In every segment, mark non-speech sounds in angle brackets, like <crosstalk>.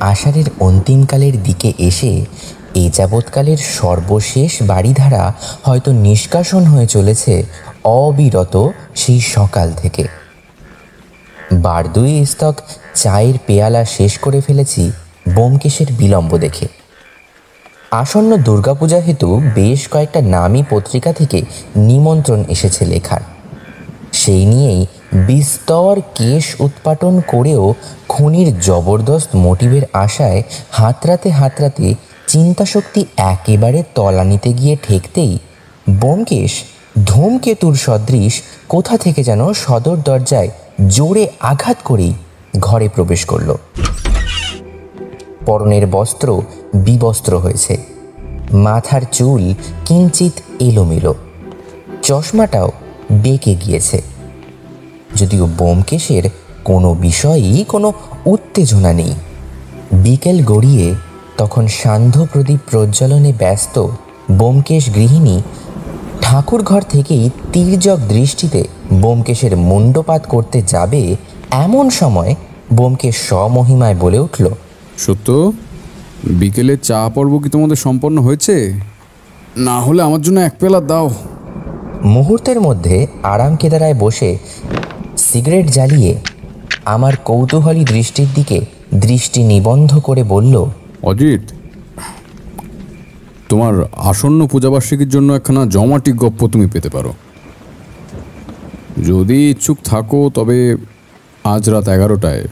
আষাঢ়ের অন্তিমকালের দিকে এসে এ যাবৎকালের সর্বশেষ বাড়িধারা হয়তো নিষ্কাশন হয়ে চলেছে অবিরত সেই সকাল থেকে। বার দুই স্তক চায়ের পেয়ালা শেষ করে ফেলেছি বোমকেশের বিলম্ব দেখে। আসন্ন দুর্গাপূজা হেতু বেশ কয়েকটা নামী পত্রিকা থেকে নিমন্ত্রণ এসেছে লেখার। সেই নিয়েই বিস্তর কেশ উৎপাটন করেও খুনির জবরদস্ত মোটিভের আশায় হাতরাতে হাতরাতে চিন্তাশক্তি একেবারে তলানিতে গিয়ে ঠেকতেই বোমকেশ ধূমকেতুর সদৃশ কোথা থেকে যেন সদর দরজায় জোরে আঘাত করেই ঘরে প্রবেশ করল। পরনের বস্ত্র বিবস্ত্র হয়েছে। মাথার চুল কিঞ্চিত এলোমেলো। চশমাটাও বেঁকে গিয়েছে। যদিও বোমকেশের কোনো বিষয়েই কোনো উত্তেজনা নেই। বিকেল গড়িয়ে তখন সান্ধ্য প্রদীপ প্রজ্বলনে ব্যস্ত বোমকেশ গৃহিণী ঠাকুর ঘর থেকেই তীর্যক দৃষ্টিতে বোমকেশের মুণ্ডপাত করতে যাবে এমন সময় বোমকেশ স্বমহিমায় বলে উঠল সত্য? বিকেলে চা পর্ব কি তোমাদের সম্পন্ন হয়েছে? না হলে আমার জন্য এক পেলা দাও। মুহূর্তের মধ্যে আরাম কেদারায় বসে সিগারেট জ্বালিয়ে আমার কৌতূহলী দৃষ্টির দিকে দৃষ্টি নিবন্ধ করে বলল, অজিত, তোমার আসন্ন পূজাবার্ষিকীর জন্য একখানা জমাটি গপ্প তুমি পেতে পারো। যদি ইচ্ছুক থাকো, তবে আজ রাত এগারোটায়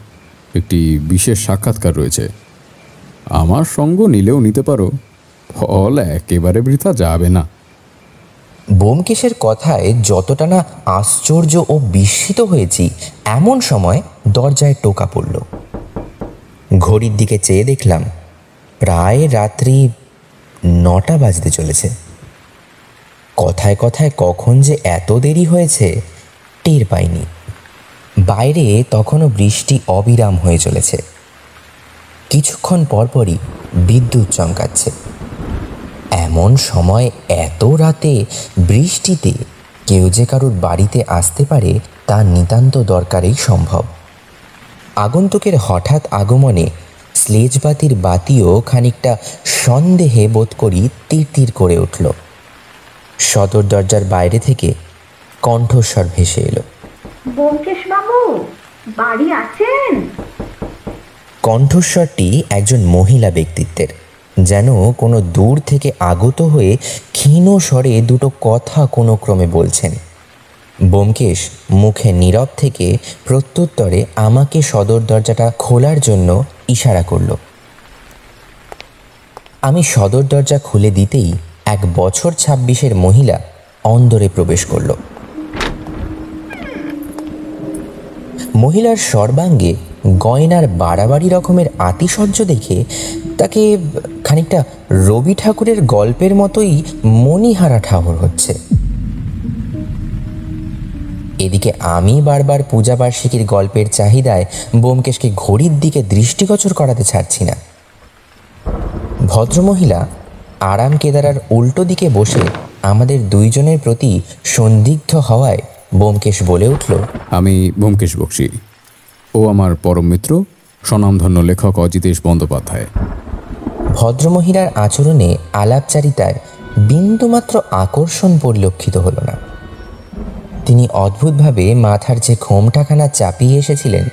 একটি বিশেষ সাক্ষাৎকার রয়েছে। আমার সঙ্গ নিলেও নিতে পারো। ফল একেবারে বৃথা যাবে না। বোমকেশের কথায় যতটা না আশ্চর্য ও বিস্মিত হয়েছি, এমন সময় দরজায় টোকা পড়ল। ঘড়ির দিকে চেয়ে দেখলাম, প্রায় রাত্রি নটা বাজতে চলেছে। কথায় কথায় কখন যে এত দেরি হয়েছে, টের পাইনি। বাইরে তখনও বৃষ্টি অবিরাম হয়ে চলেছে। কিছুক্ষণ পরপরই বিদ্যুৎ চমকাচ্ছে। এমন সময় এত রাতে বৃষ্টিতে কেউ যে কারুর বাড়িতে আসতে পারে তা নিতান্ত দরকারেই সম্ভব। আগন্তুকের হঠাৎ আগমনে স্লেজবাতির বাতিও খানিকটা সন্দেহে বোধ করি তীর তীর করে উঠল। সদর দরজার বাইরে থেকে কণ্ঠস্বর ভেসে এলো। বাবু বাড়ি আছেন? কণ্ঠস্বরটি একজন মহিলা ব্যক্তিত্বের। যেন কোনো দূর থেকে আগত হয়ে ক্ষীণ স্বরে দুটো কথা কোনো ক্রমে বলছেন। বোমকেশ মুখে নীরব থেকে প্রত্যুত্তরে আমাকে সদর দরজাটা খোলার জন্য ইশারা করল। আমি সদর দরজা খুলে দিতেই এক বছর ছাব্বিশের মহিলা অন্দরে প্রবেশ করল। মহিলার সর্বাঙ্গে গয়নার বাড়াবাড়ি রকমের আতিশয্য দেখে তাকে খানিকটা রবি ঠাকুরের গল্পের মতোই মণিহারা ঠাহর হচ্ছে। এদিকে আমি বারবার পূজাবার্ষিকীর গল্পের চাহিদায় বোমকেশকে ঘড়ির দিকে দৃষ্টিগোচর করাতে ছাড়ছি না। ভদ্রমহিলা আরাম কেদারার উল্টো দিকে বসে আমাদের দুইজনের প্রতি সন্দিগ্ধ হওয়ায় বোমকেশ বলে উঠল, আমি ব্যোমকেশ বক্সি। ও আমার পরম মিত্র, স্বনামধন্য লেখক অজিতেশ বন্দ্যোপাধ্যায়। ভদ্রমহিলার আচরণে আলাপচারিতায় বিন্দুমাত্র আকর্ষণ পরিলক্ষিত হলো না। তিনি অদ্ভুতভাবে মাথার যে ঘোমটাখানা চাপিয়ে এসেছিলেন,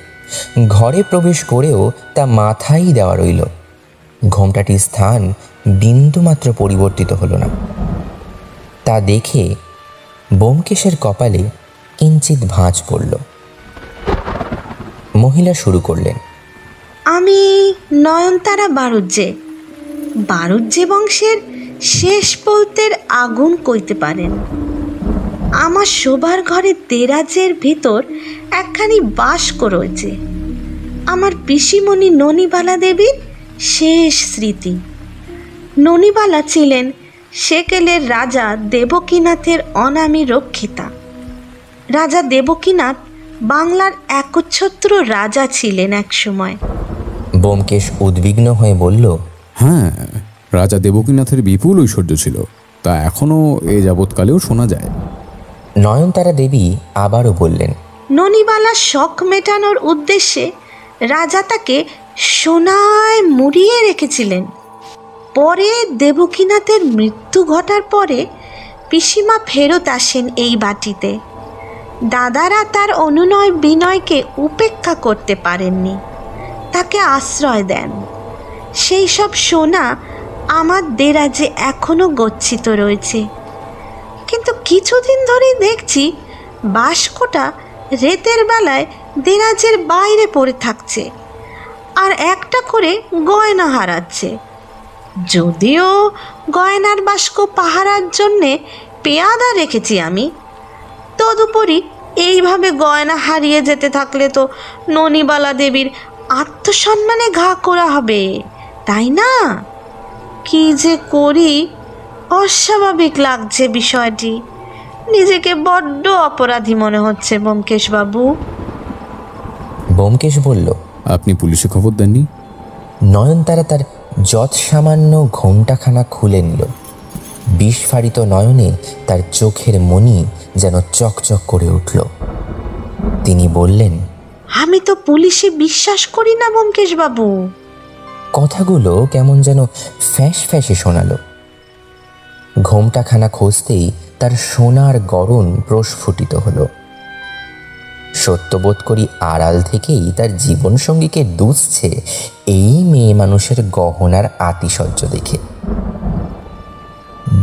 ঘরে প্রবেশ করেও তা মাথায় দেওয়া রইল। ঘোমটাটির স্থান বিন্দুমাত্র পরিবর্তিত হলো না। তা দেখে বোমকেশের কপালে কিঞ্চিত ভাঁজ পড়ল। মহিলা শুরু করলেন। আমি নয়নতারা বারুজ্জে বারুজ্জে বংশের শেষ পৌতের আগুন কইতে পারেন। আমার শোবার ঘরে দেরাজের ভিতর একখানি বাস্ক রয়েছে। আমার পিসিমণি ননিবালা দেবীর শেষ স্মৃতি। ননিবালা ছিলেন সেকেলের রাজা দেবকীনাথের অনামী রক্ষিতা। রাজা দেবকীনাথ বাংলার একচ্ছত্র রাজা ছিলেন একসময়। বোমকেশ উদ্বিগ্ন হয়ে বলল হ্যাঁ রাজা দেবকীনাথের বিপুল ঐশ্বর্য ছিল তা এখনও এ যাবৎকালেও শোনা যায়। নয়নতারা দেবী আবারও বললেন ননিবালা শখ মেটানোর উদ্দেশ্যে রাজা তাকে সোনায় মুড়িয়ে রেখেছিলেন। পরে দেবকীনাথের মৃত্যু ঘটার পরে পিসিমা ফেরত আসেন এই বাটিতে। দাদারা তার অনুনয় বিনয়কে উপেক্ষা করতে পারেননি তাকে আশ্রয় দেন। সেই সব সোনা আমার দেরাজে এখনও গচ্ছিত রয়েছে। কিন্তু কিছুদিন ধরেই দেখছি বাস্কটা রেতের বেলায় দেরাজের বাইরে পড়ে থাকছে আর একটা করে গয়না হারাচ্ছে। যদিও গয়নার বাস্ক পাহারার জন্যে পেয়াদা রেখেছি আমি, তদুপরি এইভাবে গয়না হারিয়ে যেতে থাকলে তো ননিবালা দেবীর আত্মসম্মানে ঘা করা হবে। তাই না? কি যে করি অস্বাভাবিক লাগছে বিষয়টি। নিজেকে বড্ড অপরাধী মনে হচ্ছে ব্যোমকেশবাবু বোমকেশ বলল আপনি পুলিশে খবর দেননি? নয়নতারা তার যৎ সামান্য ঘোমটাখানা খুলে নিল। বিস্ফারিত নয়নে তার চোখের মনি যেন চকচক করে উঠল। তিনি বললেন আমি তো পুলিশে বিশ্বাস করি না ব্যোমকেশবাবু কথাগুলো কেমন যেন ফ্যাঁস ফ্যাঁসে শোনালো। ঘোমটাখানা খুঁজতেই তার সোনার গরণ প্রস্ফুটিত হলো। সত্যবোধ করি আড়াল থেকেই তার জীবনসঙ্গীকে দুষছে এই মেয়ে মানুষের গহনার আতিশয্য দেখে।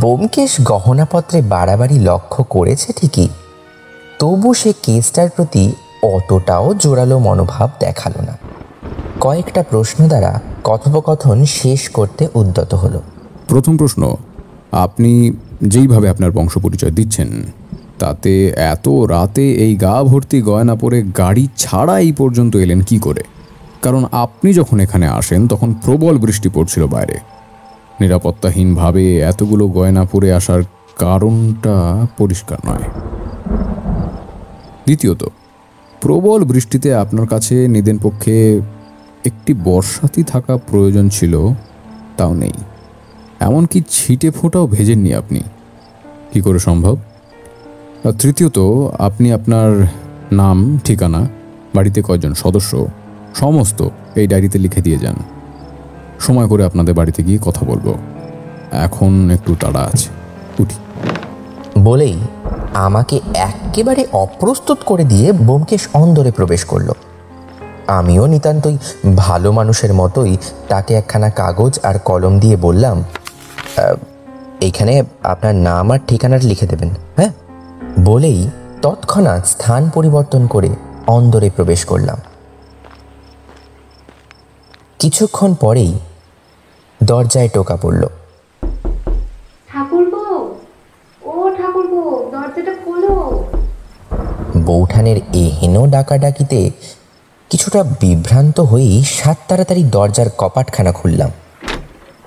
বোমকেশ গহনাপত্রে বাড়াবাড়ি লক্ষ্য করেছে ঠিকই, তবু সে কেসটার প্রতি অতটাও জোরালো মনোভাব দেখাল না। কয়েকটা প্রশ্ন দ্বারা কথোপকথন শেষ করতে উদ্যত হলো। প্রথম প্রশ্ন, আপনি যেইভাবে আপনার বংশ পরিচয় দিচ্ছেন, তাতে এত রাতে এই গা ভর্তি গয়না পরে গাড়ি ছাড়া এই পর্যন্ত এলেন কি করে? কারণ আপনি যখন এখানে আসেন, তখন প্রবল বৃষ্টি পড়ছিল বাইরে। নিরাপত্তাহীনভাবে এতগুলো গয়না পরে আসার কারণটা পরিষ্কার নয়। দ্বিতীয়ত, প্রবল বৃষ্টিতে আপনার কাছে নিদেন পক্ষে একটি বর্ষাতি থাকা প্রয়োজন ছিল, তাও নেই। এমনকি ছিটে ফোঁটাও ভেজেননি আপনি। কি করে সম্ভব? আর তৃতীয়ত, আপনি আপনার নাম, ঠিকানা, বাড়িতে কয়জন সদস্য, সমস্ত এই ডায়েরিতে লিখে দিয়ে যান। সময় করে আপনাদের বাড়িতে গিয়ে কথা বলব। এখন একটু তাড়া আছে। উঠি। বলেই আমাকে একেবারে অপ্রস্তুত করে দিয়ে বোমকেশ অন্দরে প্রবেশ করল। আমিও নিতান্তই ভালো মানুষের মতোই তাকে একখানা কাগজ আর কলম দিয়ে বললাম "আহ, এইখানে আপনার নাম আর ঠিকানাটা লিখে দেবেন হ্যাঁ? বলেই তৎক্ষণাৎ স্থান পরিবর্তন করে অন্দরে প্রবেশ করলাম। কিছুক্ষণ পরেই দরজায় টোকা পড়ল। বৌঠানের এহেন ডাকাডাকিতে কিছুটা বিভ্রান্ত হয়েই সাত তাড়াতাড়ি দরজার কপাটখানা খুললাম।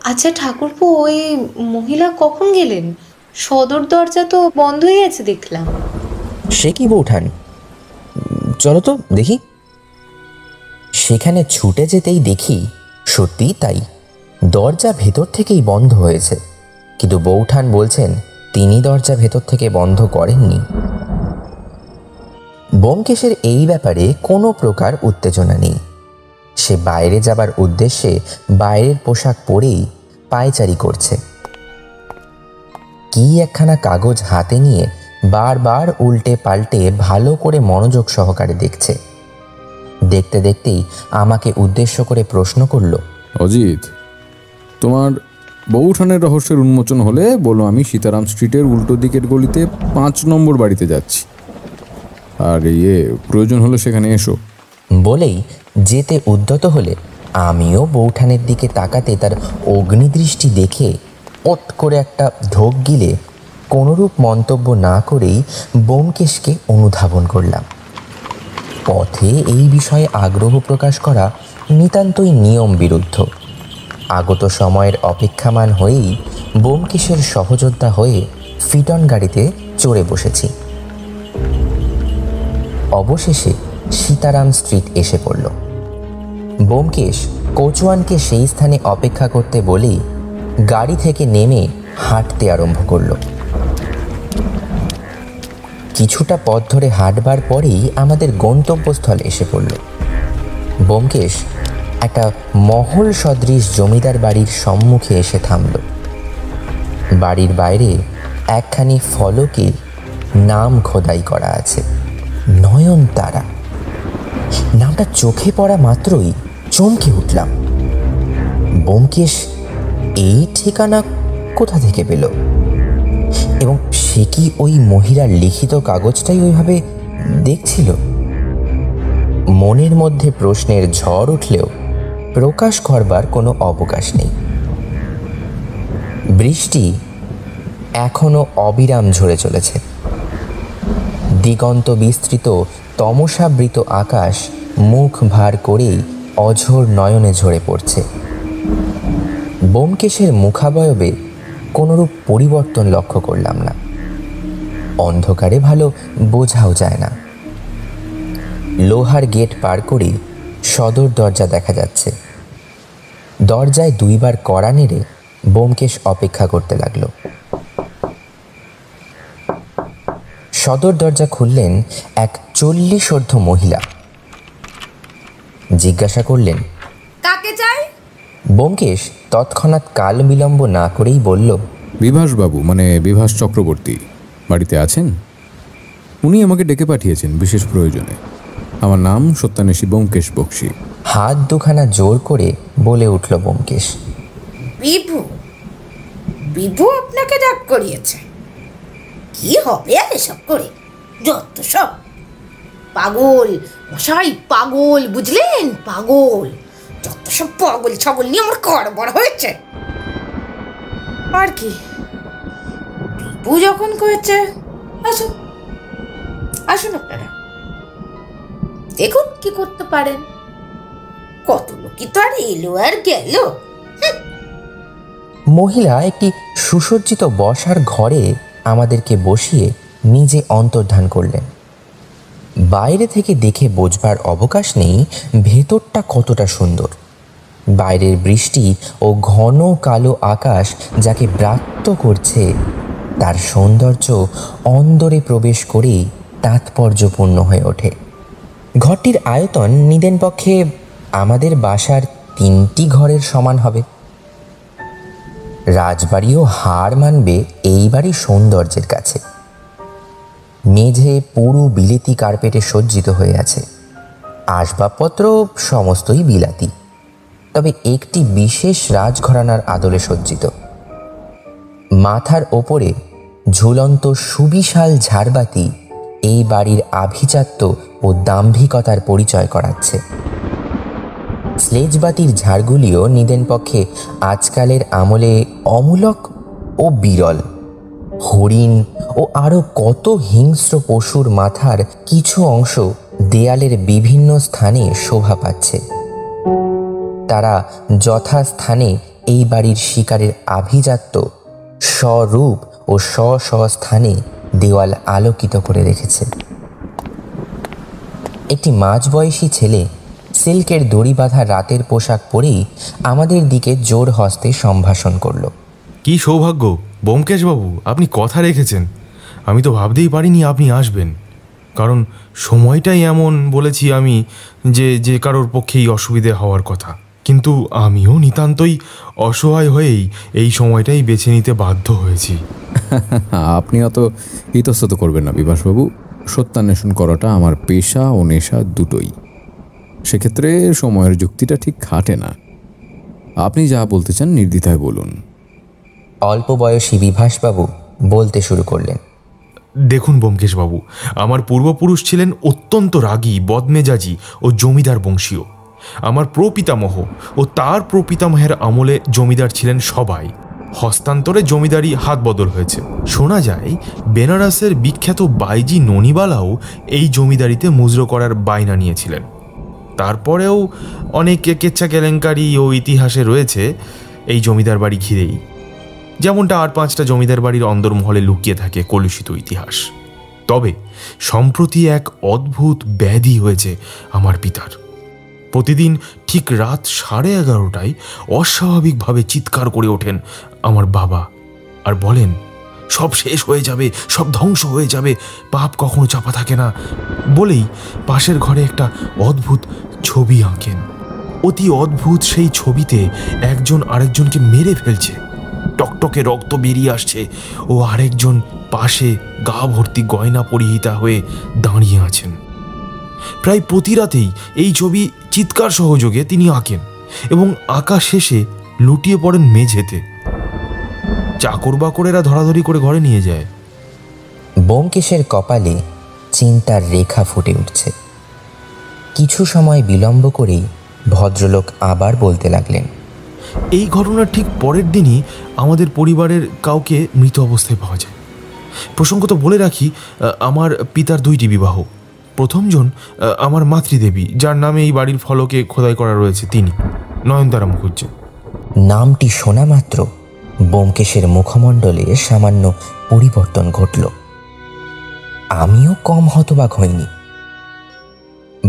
আচ্ছা ঠাকুরপো ওই মহিলা কখন গেলেন? সদর দরজা তো বন্ধ হয়ে আছে দেখলাম। সে কি বৌঠান? চলো তো দেখি। সেখানে ছুটে যেতেই দেখি সত্যিই তাই। দরজা ভেতর থেকেই বন্ধ হয়েছে। কিন্তু বৌঠান বলছেন তিনি দরজা ভেতর থেকে বন্ধ করেননি। বোমকেশের এই ব্যাপারে কোনো প্রকার উত্তেজনা নেই। সে বাইরে যাবার উদ্দেশ্যে বাইরের পোশাক পরেই পায়চারি করছে। কি একখানা কাগজ হাতে নিয়ে বারবার উল্টে পাল্টে ভালো করে মনোযোগ সহকারে দেখছে। দেখতে দেখতেই আমাকে উদ্দেশ্য করে প্রশ্ন করল, অজিত, তোমার বৌঠানের রহস্যের উন্মোচন হলে বলো আমি সীতারাম স্ট্রিটের উল্টো দিকের গলিতে পাঁচ নম্বর বাড়িতে যাচ্ছি। আর ইয়ে প্রয়োজন হলে সেখানে এসো। বলেই যেতে উদ্যত হলে আমিও বৌঠানের দিকে তাকাতে তার অগ্নিদৃষ্টি দেখে ওট করে একটা ঢোক গিলে কোনোরূপ মন্তব্য না করেই বোমকেশকে অনুধাবন করলাম। পথে এই বিষয়ে আগ্রহ প্রকাশ করা নিতান্তই নিয়ম বিরুদ্ধ আগত সময়ের অপেক্ষামান হয়েই বোমকেশের সহযোদ্ধা হয়ে ফিটন গাড়িতে চড়ে বসেছি। অবশেষে সীতারাম স্ট্রিট এসে পড়ল। বোমকেশ কোচওয়ানকে সেই স্থানে অপেক্ষা করতে বলেই গাড়ি থেকে নেমে হাঁটতে আরম্ভ করল। কিছুটা পথ ধরে হাঁটবার পরেই আমাদের গন্তব্যস্থল এসে পড়ল। ব্যোমকেশ একটা মহল সদৃশ জমিদার বাড়ির সম্মুখে এসে থামল। বাড়ির বাইরে একখানি ফলকে নাম খোদাই করা আছে। নয়নতারা। নামটা চোখে পড়া মাত্রই চমকে উঠলাম। ব্যোমকেশ এই ঠিকানা কোথা থেকে পেল? এবং সে কি ওই মহিলার লিখিত কাগজটাই ওইভাবে দেখছিল? মনের মধ্যে প্রশ্নের ঝড় উঠলেও প্রকাশ করবার কোনো অবকাশ নেই। বৃষ্টি এখনও অবিরাম ঝরে চলেছে। দিগন্ত বিস্তৃত তমসাবৃত আকাশ মুখ ভার করেই অঝোর নয়নে ঝরে পড়ছে। বোমকেশের মুখাবয়বে কোনোরূপ পরিবর্তন লক্ষ্য করলাম না। অন্ধকারে ভালো বোঝাও যায় না। লোহার গেট পার করে সদর দরজা দেখা যাচ্ছে। দরজায় দুইবার কড়া নেড়ে বোমকেশ অপেক্ষা করতে লাগল। সদর দরজা খুললেন এক চল্লিশ অর্ধ মহিলা। জিজ্ঞাসা করলেন কাকে চাই? বোমকেশ তৎক্ষণাৎ কাল বিলম্ব না করেই বলল বিভাসবাবু মানে বিভাস চক্রবর্তী বাড়িতে আছেন? উনি আমাকে ডেকে পাঠিয়েছেন বিশেষ প্রয়োজনে। আমার নাম সত্যানেশী ব্যোমকেশ বক্সি। হাত দুখানা জোর করে বলে উঠল বোমকেশ। বিভু বিভু আপনাকে ডাক করিয়েছে। কি হবে আর এসব করে? যত সব। পাগল, মশাই, পাগল, বুঝলেন? পাগল। যত সব পাগল ছাগল নিয়ে আমার কারবার হয়েছে। আর কি? বিভু যখন করেছে আসুন। আসুন আপনারা। দেখুন কি করতে পারেন। কত লোকই তো আর এলো আর গেল। মহিলা একটি সুসজ্জিত বসার ঘরে আমাদেরকে বসিয়ে নিজে অন্তর্ধান করলেন। বাইরে থেকে দেখে বোঝবার অবকাশ নেই ভেতরটা কতটা সুন্দর। বাইরের বৃষ্টি ও ঘন কালো আকাশ যাকে ব্রাত্য করছে, তার সৌন্দর্য অন্দরে প্রবেশ করেই তাৎপর্যপূর্ণ হয়ে ওঠে। ঘরটির আয়তন নিদেন পক্ষে আমাদের বাসার তিনটি ঘরের সমান হবে। রাজবাড়িও হার মানবে এই বাড়ির সৌন্দর্যের কাছে। মেঝে পুরো বিলেতি কার্পেটে সজ্জিত হয়ে আছে। আসবাবপত্র সমস্তই বিলাতি। তবে একটি বিশেষ রাজঘরানার আদলে সজ্জিত। মাথার ওপরে ঝুলন্ত সুবিশাল ঝাড়বাতি এই বাড়ির আভিজাত্য ও দাম্ভিকতার পরিচয় করাচ্ছে। স্লেজবাতির ঝাড়গুলিও নিদেন পক্ষে আজকালের আমলে অমূলক ও বিরল। হরিণ ও আরও কত হিংস্র পশুর মাথার কিছু অংশ দেয়ালের বিভিন্ন স্থানে শোভা পাচ্ছে। তারা যথাস্থানে এই বাড়ির শিকারের আভিজাত্য স্বরূপ ও স্ব স্থানে দেওয়াল আলোকিত করে রেখেছে। একটি মাঝবয়সী ছেলে সিল্কের দড়ি বাঁধা রাতের পোশাক পরেই আমাদের দিকে জোর হস্তে সম্ভাষণ করল। কি সৌভাগ্য ব্যোমকেশবাবু আপনি কথা রেখেছেন। আমি তো ভাবতেই পারিনি আপনি আসবেন। কারণ সময়টাই এমন বলেছি আমি যে যে কারোর পক্ষেই অসুবিধে হওয়ার কথা। কিন্তু আমিও নিতান্তই অসহায় হয়েই এই সময়টাই বেছে নিতে বাধ্য হয়েছি। <laughs> আপনি অত ইতস্তত করবেন না বিভাসবাবু। সত্যান্বেষণ করাটা আমার পেশা ও নেশা দুটোই। সেক্ষেত্রে সময়ের যুক্তিটা ঠিক খাটে না। আপনি যা বলতে চান নির্দ্বিধায় বলুন। অল্প বয়সী বিভাসবাবু বলতে শুরু করলেন। দেখুন ব্যোমকেশবাবু আমার পূর্বপুরুষ ছিলেন অত্যন্ত রাগী বদমেজাজি ও জমিদার বংশীয়। আমার প্রপিতামহ ও তার প্রপিতামহের আমলে জমিদার ছিলেন সবাই। হস্তান্তরে জমিদারি হাত বদল হয়েছে। শোনা যায় বেনারসের বিখ্যাত বাইজি ননিবালাও এই জমিদারিতে মুজরো করার বায়না নিয়েছিলেন। তারপরেও অনেক কেচ্ছা কেলেঙ্কারি ও ইতিহাসে রয়েছে এই জমিদার বাড়ি ঘিরেই। যেমনটা আর পাঁচটা জমিদার বাড়ির অন্দরমহলে লুকিয়ে থাকে কলুষিত ইতিহাস। তবে সম্প্রতি এক অদ্ভুত ব্যাধি হয়েছে আমার পিতার। প্রতিদিন ঠিক রাত সাড়ে এগারোটায় অস্বাভাবিকভাবে চিৎকার করে ওঠেন আমার বাবা আর বলেন, সব শেষ হয়ে যাবে, সব ধ্বংস হয়ে যাবে, পাপ কখনো চাপা থাকে না। বলেই পাশের ঘরে একটা অদ্ভুত ছবি আঁকেন। অতি অদ্ভুত সেই ছবিতে একজন আরেকজনকে মেরে ফেলছে। টকটকে রক্ত বেরিয়ে আসছে ও আরেকজন পাশে গা ভর্তি গয়না পরিহিতা হয়ে দাঁড়িয়ে আছেন। প্রায় প্রতি রাতেই এই ছবি চিৎকার সহযোগে তিনি আঁকেন এবং আঁকা শেষে লুটিয়ে পড়েন মেঝেতে। চাকর বাকরেরা ধরাধরি করে ঘরে নিয়ে যায়। ব্যোমকেশের কপালে চিন্তার রেখা ফুটে উঠছে। কিছু সময় বিলম্ব করেই ভদ্রলোক আবার বলতে লাগলেন এই ঘটনার ঠিক পরের দিনই আমাদের পরিবারের কাউকে মৃত অবস্থায় পাওয়া যায়। প্রসঙ্গত বলে রাখি আমার পিতার দুইটি বিবাহ। প্রথমজন আমার মাতৃদেবী যার নামে এই বাড়ির ফলকে খোদাই করা রয়েছে তিনি নয়নতারা মুখুজ্জে। নামটি শোনা মাত্র ব্যোমকেশের মুখমণ্ডলে সামান্য পরিবর্তন ঘটল। আমিও কম হতবাক হইনি।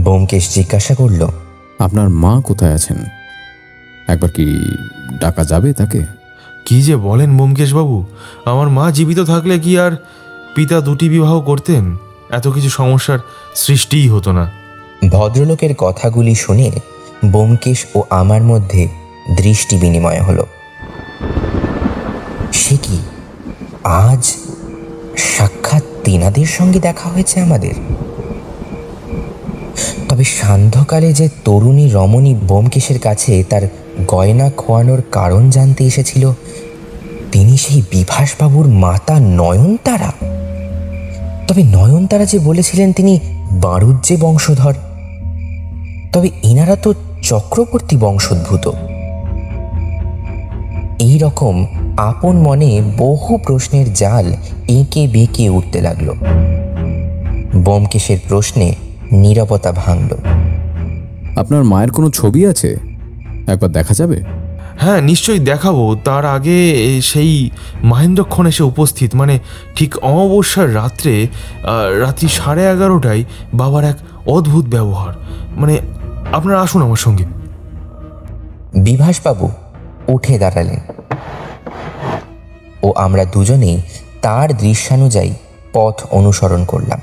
ব্যোমকেশ জিজ্ঞাসা করল আপনার মা কোথায় আছেন? একবার কি ডাকা যাবে তাকে? কি যে বলেন ব্যোমকেশবাবু আমার মা জীবিত থাকলে কি আর পিতা দুটি বিবাহ করতেন? এত কিছু সমস্যার সৃষ্টিই হতো না। ভদ্রলোকের কথাগুলি শুনে ব্যোমকেশ ও আমার মধ্যে দৃষ্টি বিনিময় হলো। সে কি আজ সাক্ষাৎ তিনাদের সঙ্গে দেখা হয়েছে আমাদের? তবে সান্ধ্যকালে যে তরুণী রমণী ব্যোমকেশের কাছে তার গয়না খোয়ানোর কারণ জানতে এসেছিল, তিনি সেই বিভাসবাবুর মাতা নয়নতারা। তবে নয়নতারা যে বলেছিলেন তিনি বারুজ্যে বংশধর, তবে এনারা তো চক্রবর্তী বংশোদ্ভূত। এই রকম আপন মনে বহু প্রশ্নের জাল এঁকে বেঁকে উঠতে লাগল। বোমকেশের প্রশ্নে নীরবতা ভাঙল। আপনার মায়ের কোনো ছবি আছে? একবার দেখা যাবে? হ্যাঁ নিশ্চয়ই দেখাবো। তার আগে সেই মহেন্দ্রক্ষণ এসে উপস্থিত। মানে ঠিক অমাবস্যার রাত্রে রাত্রি সাড়ে এগারোটায় বাবার এক অদ্ভুত ব্যবহার। মানে আপনারা আসুন আমার সঙ্গে। বিভাসবাবু উঠে দাঁড়ালেন। ও আমরা দুজনেই তার দৃশ্যানুযায়ী পথ অনুসরণ করলাম।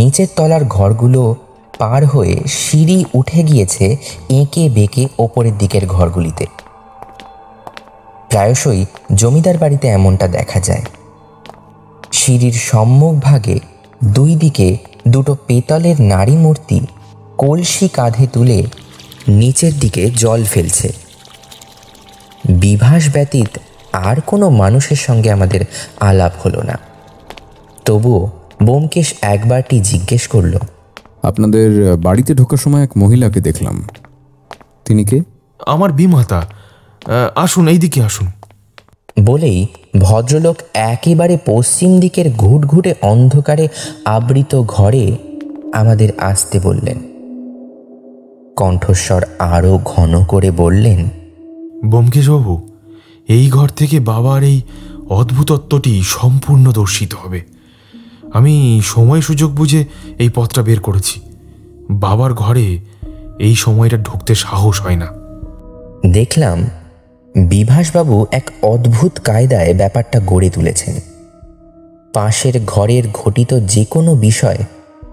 নিচের তলার ঘরগুলো পার হয়ে সিঁড়ি উঠে গিয়েছে এঁকে বেঁকে ওপরের দিকের ঘরগুলিতে। প্রায়শই জমিদার বাড়িতে এমনটা দেখা যায়। সিঁড়ির সম্মুখ ভাগে দুই দিকে দুটো পেতলের নারী মূর্তি কলসি কাঁধে তুলে নিচের দিকে জল ফেলছে। বিভাস ব্যতীত আর কোনো মানুষের সঙ্গে আমাদের আলাপ হলো না। তবুও বোমকেশ একবারটি জিজ্ঞেস করল আপনাদের বাড়িতে ঢোকার সময় এক মহিলাকে দেখলাম। তিনি কে? আমার বিমাতা। আসুন এইদিকে আসুন। বলেই ভদ্রলোক একেবারে পশ্চিম দিকের ঘুটঘুটে অন্ধকারে আবৃত ঘরে আমাদের আসতে বললেন। কণ্ঠস্বর আরও ঘন করে বললেন ব্যোমকেশবাবু এই ঘর থেকে বাবার এই অদ্ভুতত্বটি সম্পূর্ণ দর্শিত হবে। আমি সময় সুযোগ বুঝে এই পথটা বের করেছি। বাবার ঘরে এই সময়টা ঢুকতে সাহস হয় না। দেখলাম বিভাসবাবু এক অদ্ভুত কায়দায় ব্যাপারটা গড়ে তুলেছেন। পাশের ঘরের ঘটিত যে কোনো বিষয়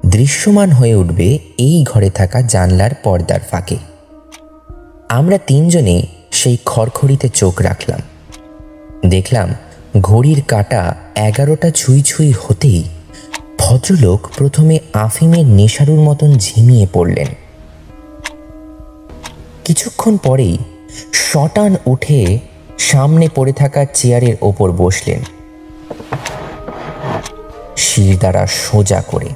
দৃশ্যমান হয়ে উঠবে এই ঘরে থাকা জানলার পর্দার ফাঁকে। আমরা তিনজনে সেই খড়খড়িতে চোখ রাখলাম। দেখলাম ঘড়ির কাঁটা এগারোটা ছুঁই ছুঁই হতেই ভদ্রলোক প্রথমে আফিমের নেশারুর মতন ঝিমিয়ে পড়লেন। কিছুক্ষণ পরেই শটান উঠে সামনে পড়ে থাকা চেয়ারের ওপর বসলেন। শির দ্বারা সোজা করে।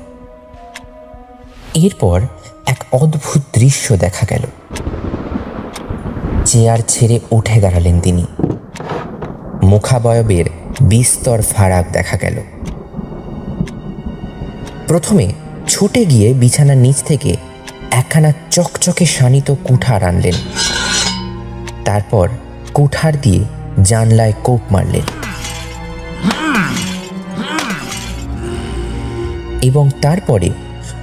এরপর এক অদ্ভুত দৃশ্য দেখা গেল। চেয়ার ছেড়ে উঠে দাঁড়ালেন তিনি। মুখাবয়বের বিস্তর ফারাক দেখা গেল। প্রথমে ছুটে গিয়ে বিছানার নিচ থেকে একখানা চকচকে শানিত কুঠার আনলেন। তারপর কুঠার দিয়ে জানলায় কোপ মারলেন। এবং তারপরে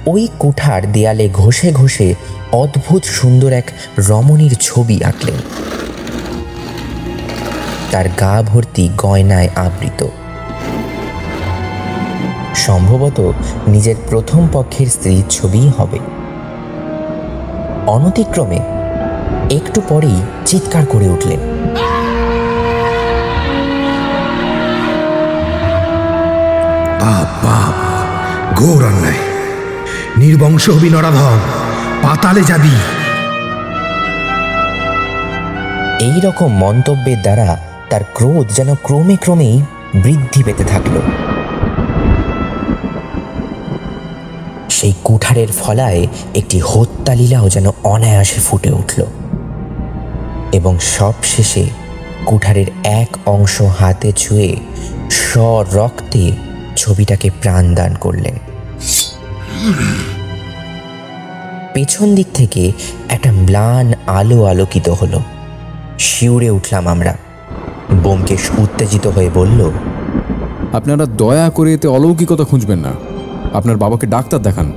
ওই কুঠার দেয়ালে ঘষে ঘষে অদ্ভুত সুন্দর এক রমণীর ছবি আঁকলেন। তার গা ভর্তি গয়নায় আবৃত। সম্ভবত নিজের প্রথম পক্ষের স্ত্রীর ছবিই হবে। অনতিক্রমে একটু পরেই চিৎকার করে উঠলেন। পাপ পাপ ঘোর অন্যায়। নির্বংশ হবি নরাধম পাতালে যাবি। এই রকম মন্তব্যের দ্বারা তার ক্রোধ যেন ক্রমে ক্রমেই বৃদ্ধি পেতে থাকল। সেই কুঠারের ফলায় একটি হত্যালীলাও যেন অনায়াসে ফুটে উঠল। এবং সব শেষে কুঠারের এক অংশ হাতে ছুঁয়ে রক্তে ছবিটাকে প্রাণদান করলেন। পেছন দিক থেকে একটা ম্লান আলো আলোকিত হলো। শিউরে উঠলাম আমরা। বোমকেশ উত্তেজিত হয়ে বলল, আপনারা দয়া করে এতে অলৌকিকতা খুঁজবেন না। আপনার বাবাকে ডাক্তার দেখান।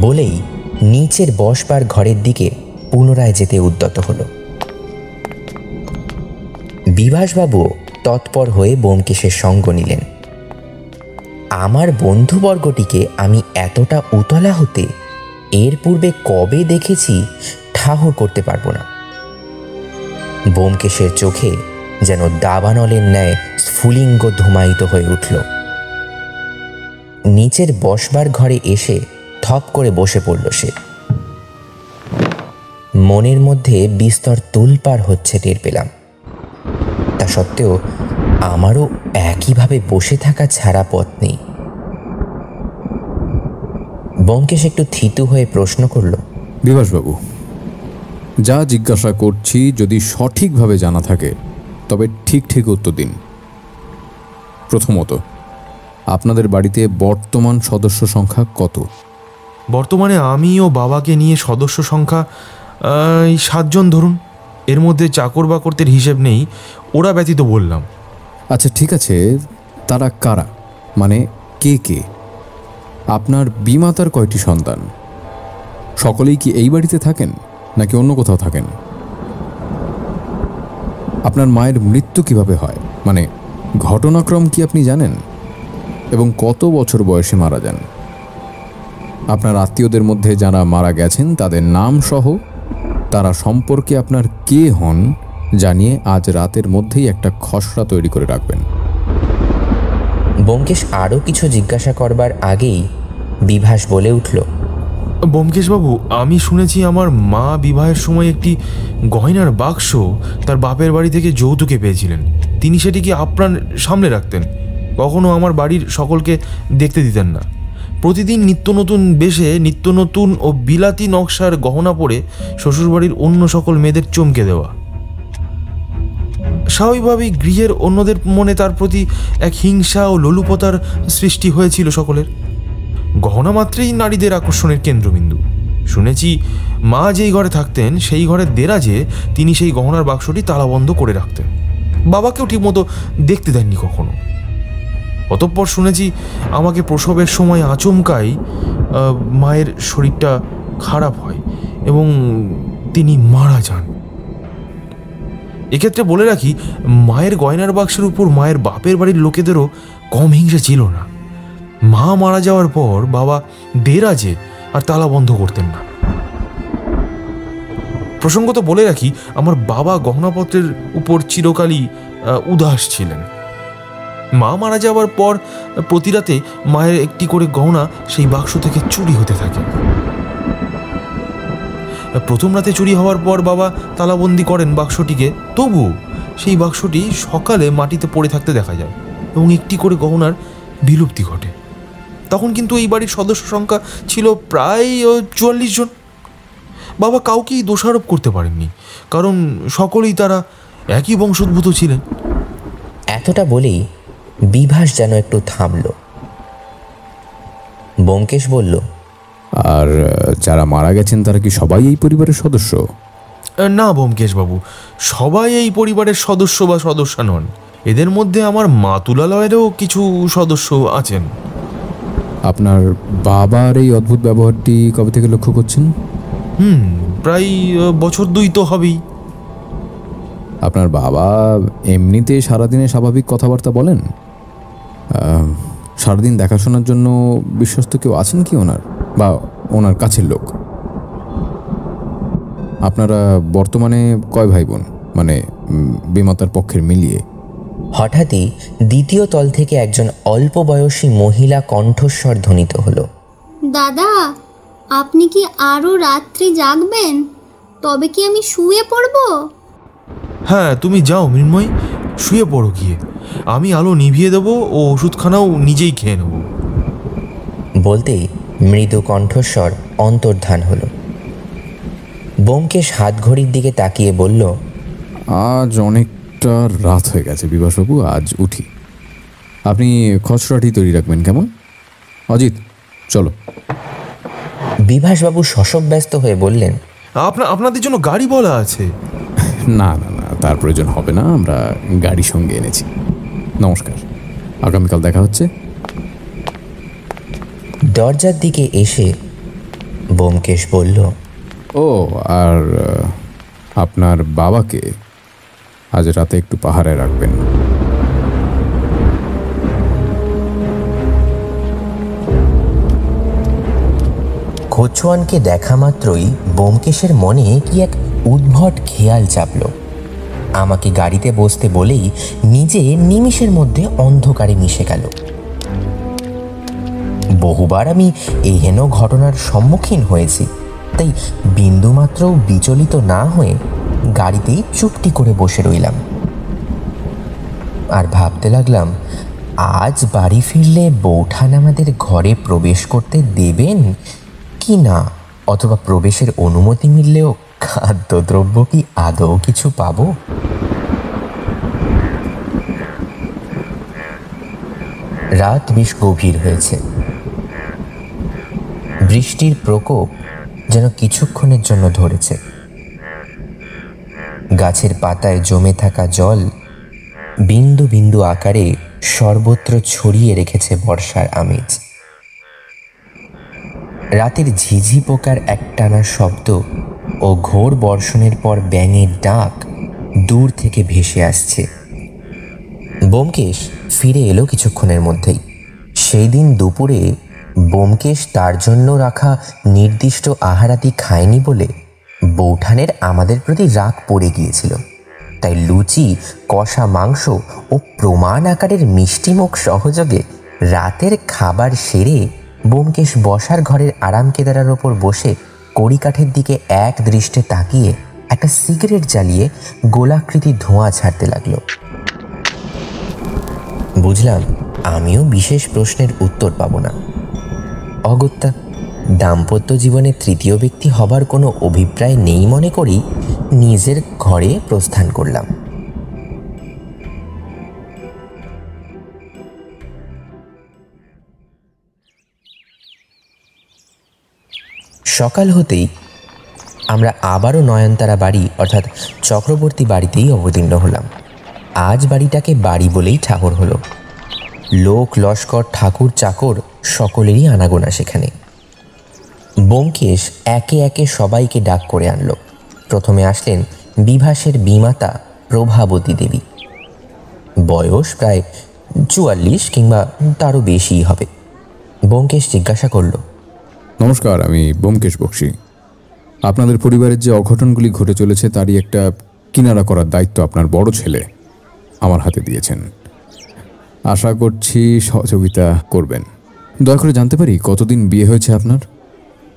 বলেই নিচের বসবার ঘরের দিকে পুনরায় যেতে উদ্যত হলো। বিভাসবাবু তৎপর হয়ে বোমকেশের সঙ্গ নিলেন। আমার বন্ধুবর্গটিকে আমি এতটা উতলা হতে এর পূর্বে কবে দেখেছি ঠাহর করতে পারব না। বোমকেশের চোখে যেন দাবানলের ন্যায় স্ফুলিঙ্গ ধুমায়িত হয়ে উঠল। নিচের বসবার ঘরে এসে থপ করে বসে পড়ল সে। মনের মধ্যে বিস্তর তুলপার হচ্ছে টের পেলাম। তা সত্ত্বেও আমারও একইভাবে বসে থাকা ছাড়া পথ নেই। বঙ্কেশ একটু থিতু হয়ে প্রশ্ন করল, বিভাসবাবু, যা জিজ্ঞাসা করছি যদি সঠিকভাবে জানা থাকে, তবে ঠিক ঠিক উত্তর দিন। প্রথমত আপনাদের বাড়িতে বর্তমান সদস্য সংখ্যা কত? বর্তমানে আমি ও বাবাকে নিয়ে সদস্য সংখ্যা এই সাতজন ধরুন। এর মধ্যে চাকর বাকরদের হিসেব নেই ওরা ব্যতীত বললাম। আচ্ছা ঠিক আছে। তারা কারা? মানে কে কে? আপনার বিমাতার কয়টি সন্তান? সকলেই কি এই বাড়িতে থাকেন নাকি অন্য কোথাও থাকেন? আপনার মায়ের মৃত্যু কীভাবে হয়? মানে ঘটনাক্রম কি আপনি জানেন? এবং কত বছর বয়সে মারা যান? আপনার আত্মীয়দের মধ্যে যারা মারা গেছেন তাদের নাম সহ তারা সম্পর্কে আপনার কে হন জানিয়ে আজ রাতের মধ্যেই একটা খসড়া তৈরি করে রাখবেন। ব্যোমকেশ আরও কিছু জিজ্ঞাসা করবার আগেই বিভাস বলে উঠল ব্যোমকেশবাবু আমি শুনেছি আমার মা বিবাহের সময় একটি গয়নার বাক্স তার বাপের বাড়ি থেকে যৌতুকে পেয়েছিলেন। তিনি সেটিকে আপনার সামনে রাখতেন। কখনো আমার বাড়ির সকলকে দেখতে দিতেন না। প্রতিদিন নিত্য নতুন বেশে, নিত্য নতুন ও বিলাতি নকশার গহনা পরে শ্বশুরবাড়ির অন্য সকল মেয়েদের চমকে দেওয়া। স্বাভাবিকভাবেই গৃহের অন্যদের মনে তার প্রতি এক হিংসা ও লোলুপতার সৃষ্টি হয়েছিল সকলের। গহনা মাত্রেই নারীদের আকর্ষণের কেন্দ্রবিন্দু। শুনেছি, মা যেই ঘরে থাকতেন, সেই ঘরের দেরাজে তিনি সেই গহনার বাক্সটি তালাবন্ধ করে রাখতেন। বাবাকেও ঠিকমতো দেখতে দেননি কখনো। অতঃপর শুনেছি আমাকে প্রসবের সময় আচমকাই মায়ের শরীরটা খারাপ হয় এবং তিনি মারা যান। এক্ষেত্রে বলে রাখি, মায়ের গয়নার বাক্সের উপর মায়ের বাপের বাড়ির লোকেদেরও কম হিংসা ছিল না। মা মারা যাওয়ার পর বাবা দেরাজে আর তালা বন্ধ করতেন না। প্রসঙ্গত বলে রাখি, আমার বাবা গহনাপত্রের উপর চিরকালই উদাস ছিলেন। মা মারা যাওয়ার পর, প্রতি রাতে মায়ের একটি করে গহনা সেই বাক্স থেকে চুরি হতে থাকে। প্রথম রাতে চুরি হওয়ার পর বাবা তালাবন্দি করেন বাক্সটিকে। তবু সেই বাক্সটি সকালে মাটিতে পড়ে থাকতে দেখা যায় এবং একটি করে গহনার বিলুপ্তি ঘটে। তখন কিন্তু এই বাড়ির সদস্য সংখ্যা ছিল প্রায় চুয়াল্লিশ জন। বাবা কাউকেই দোষারোপ করতে পারেননি, কারণ সকলেই তারা একই বংশোদ্ভূত ছিলেন। এতটা বলেই বিভাস যেন একটু থামল। ব্যোমকেশ বলল আর যারা মারা গেছেন তারা কি সবাই এই পরিবারের সদস্য? না ব্যোমকেশবাবু সবাই এই পরিবারের সদস্য বা সদস্য নন। এদের মধ্যে আমার মাতুলালয়েরও কিছু সদস্য আছেন। আপনার বাবার এই অদ্ভুত ব্যবহারটি কবে থেকে লক্ষ্য করছেন? হুম প্রায় বছর দুই তো হবেই। আপনার বাবা এমনিতে সারাদিনে স্বাভাবিক কথাবার্তা বলেন? সারাদিন দেখাশোনার জন্য বিশ্বস্ত কেউ আছেন কি ওনার? বা ওনার কাছের লোক? আপনারা বর্তমানে কয় ভাই বোন মানে বিমাতার পক্ষের মিলিয়ে। হঠাৎই দ্বিতীয় তল থেকে একজন অল্প বয়সী মহিলা কণ্ঠস্বর ধ্বনিত হলো। দাদা আপনি কি আরও রাত্রি জাগবেন? তবে কি আমি শুয়ে পড়ব? হ্যাঁ তুমি যাও মৃন্ময়। শুয়ে পড়ো গিয়ে। আমি আলো নিভিয়ে দেবো ও ওষুধখানাও নিজেই খেয়ে নেব। বলতেই মৃদু কণ্ঠস্বর অন্তর্ধান হলো। বোমকেশ হাত ঘড়ির দিকে তাকিয়ে বলল আজ অনেকটা রাত হয়ে গেছে বিভাসবাবু আজ উঠি। আপনি খসড়াটি তৈরি রাখবেন কেমন? অজিত চলো। বিভাসবাবু শশব ব্যস্ত হয়ে বললেন আপনা আপনাদের জন্য গাড়ি বলা আছে। না না। তার প্রয়োজন হবে না আমরা গাড়ি সঙ্গে এনেছি। নমস্কার আগামীকাল দেখা হচ্ছে। দরজার দিকে এসে বোমকেশ বলল ও আর আপনার বাবাকে আজ রাতে একটু পাহারায় রাখবেন। খোচওয়ানকে দেখা মাত্রই বোমকেশের মনে কি এক উদ্ভট খেয়াল চাপল। আমাকে গাড়িতে বসতে বলেই নিজে নিমিষের মধ্যে অন্ধকারে মিশে গেল। বহুবার আমি এই হেন ঘটনার সম্মুখীন হয়েছি, তাই বিন্দুমাত্র বিচলিত না হয়ে গাড়িতেই চুপটি করে বসে রইলাম। আর ভাবতে লাগলাম, আজ বাড়ি ফিরলে বৌঠান আমাদের ঘরে প্রবেশ করতে দেবেন কি না, অথবা প্রবেশের অনুমতি মিললেও খাদ্যদ্রব্য কি আদৌ কিছু পাবো? রাত বেশ গভীর হয়েছে। বৃষ্টির প্রকোপ যেন কিছুক্ষণের জন্য ধরেছে। গাছের পাতায় জমে থাকা জল বিন্দু বিন্দু আকারে সর্বত্র ছড়িয়ে রেখেছে বর্ষার আমেজ। রাতের ঝিঝি পোকার একটানা শব্দ ও ঘোর বর্ষণের পর ব্যাঙের ডাক দূর থেকে ভেসে আসছে। বোমকেশ ফিরে এলো কিছুক্ষণের মধ্যেই। সেই দিন দুপুরে বোমকেশ তার জন্য রাখা নির্দিষ্ট আহারাতি খায়নি বলে বৌঠানের আমাদের প্রতি রাগ পড়ে গিয়েছিল। তাই লুচি, কষা মাংস ও প্রমাণ আকারের মিষ্টিমুখ সহযোগে রাতের খাবার সেরে বোমকেশ বসার ঘরের আরাম কেদারার ওপর বসে কড়িকাঠের দিকে এক দৃষ্টে তাকিয়ে একটা সিগারেট জ্বালিয়ে গোলাকৃতি ধোঁয়া ছাড়তে লাগল। বুঝলাম, আমিও বিশেষ প্রশ্নের উত্তর পাব না। অগত্যা, দাম্পত্য জীবনে তৃতীয় ব্যক্তি হবার কোনো অভিপ্রায় নেই মনে করি, নিজের ঘরে প্রস্থান করলাম। সকাল হতেই আমরা আবারও নয়নতারা বাড়ি, অর্থাৎ চক্রবর্তী বাড়িতেই অবতীর্ণ হলাম। আজ বাড়িটাকে বাড়ি বলেই ঠাকুর হলো। লোক, লস্কর, ঠাকুর, চাকর সকলেরই আনাগোনা সেখানে। ব্যোমকেশ একে একে সবাইকে ডাক করে আনলো। প্রথমে আসলেন বিভাসের বিমাতা প্রভাবতী দেবী। বয়স প্রায় চুয়াল্লিশ কিংবা তারও বেশিই হবে। ব্যোমকেশ জিজ্ঞাসা করল, নমস্কার, আমি বোমকেশ বক্সি। আপনাদের পরিবারের যে অঘটনগুলি ঘটে চলেছে, তারই একটা কিনারা করার দায়িত্ব আপনার বড় ছেলে। আমার হাতে দিয়েছেন। আশা করছি সহযোগিতা করবেন। দয়া করে জানতে পারি কতদিন বিয়ে হয়েছে আপনার?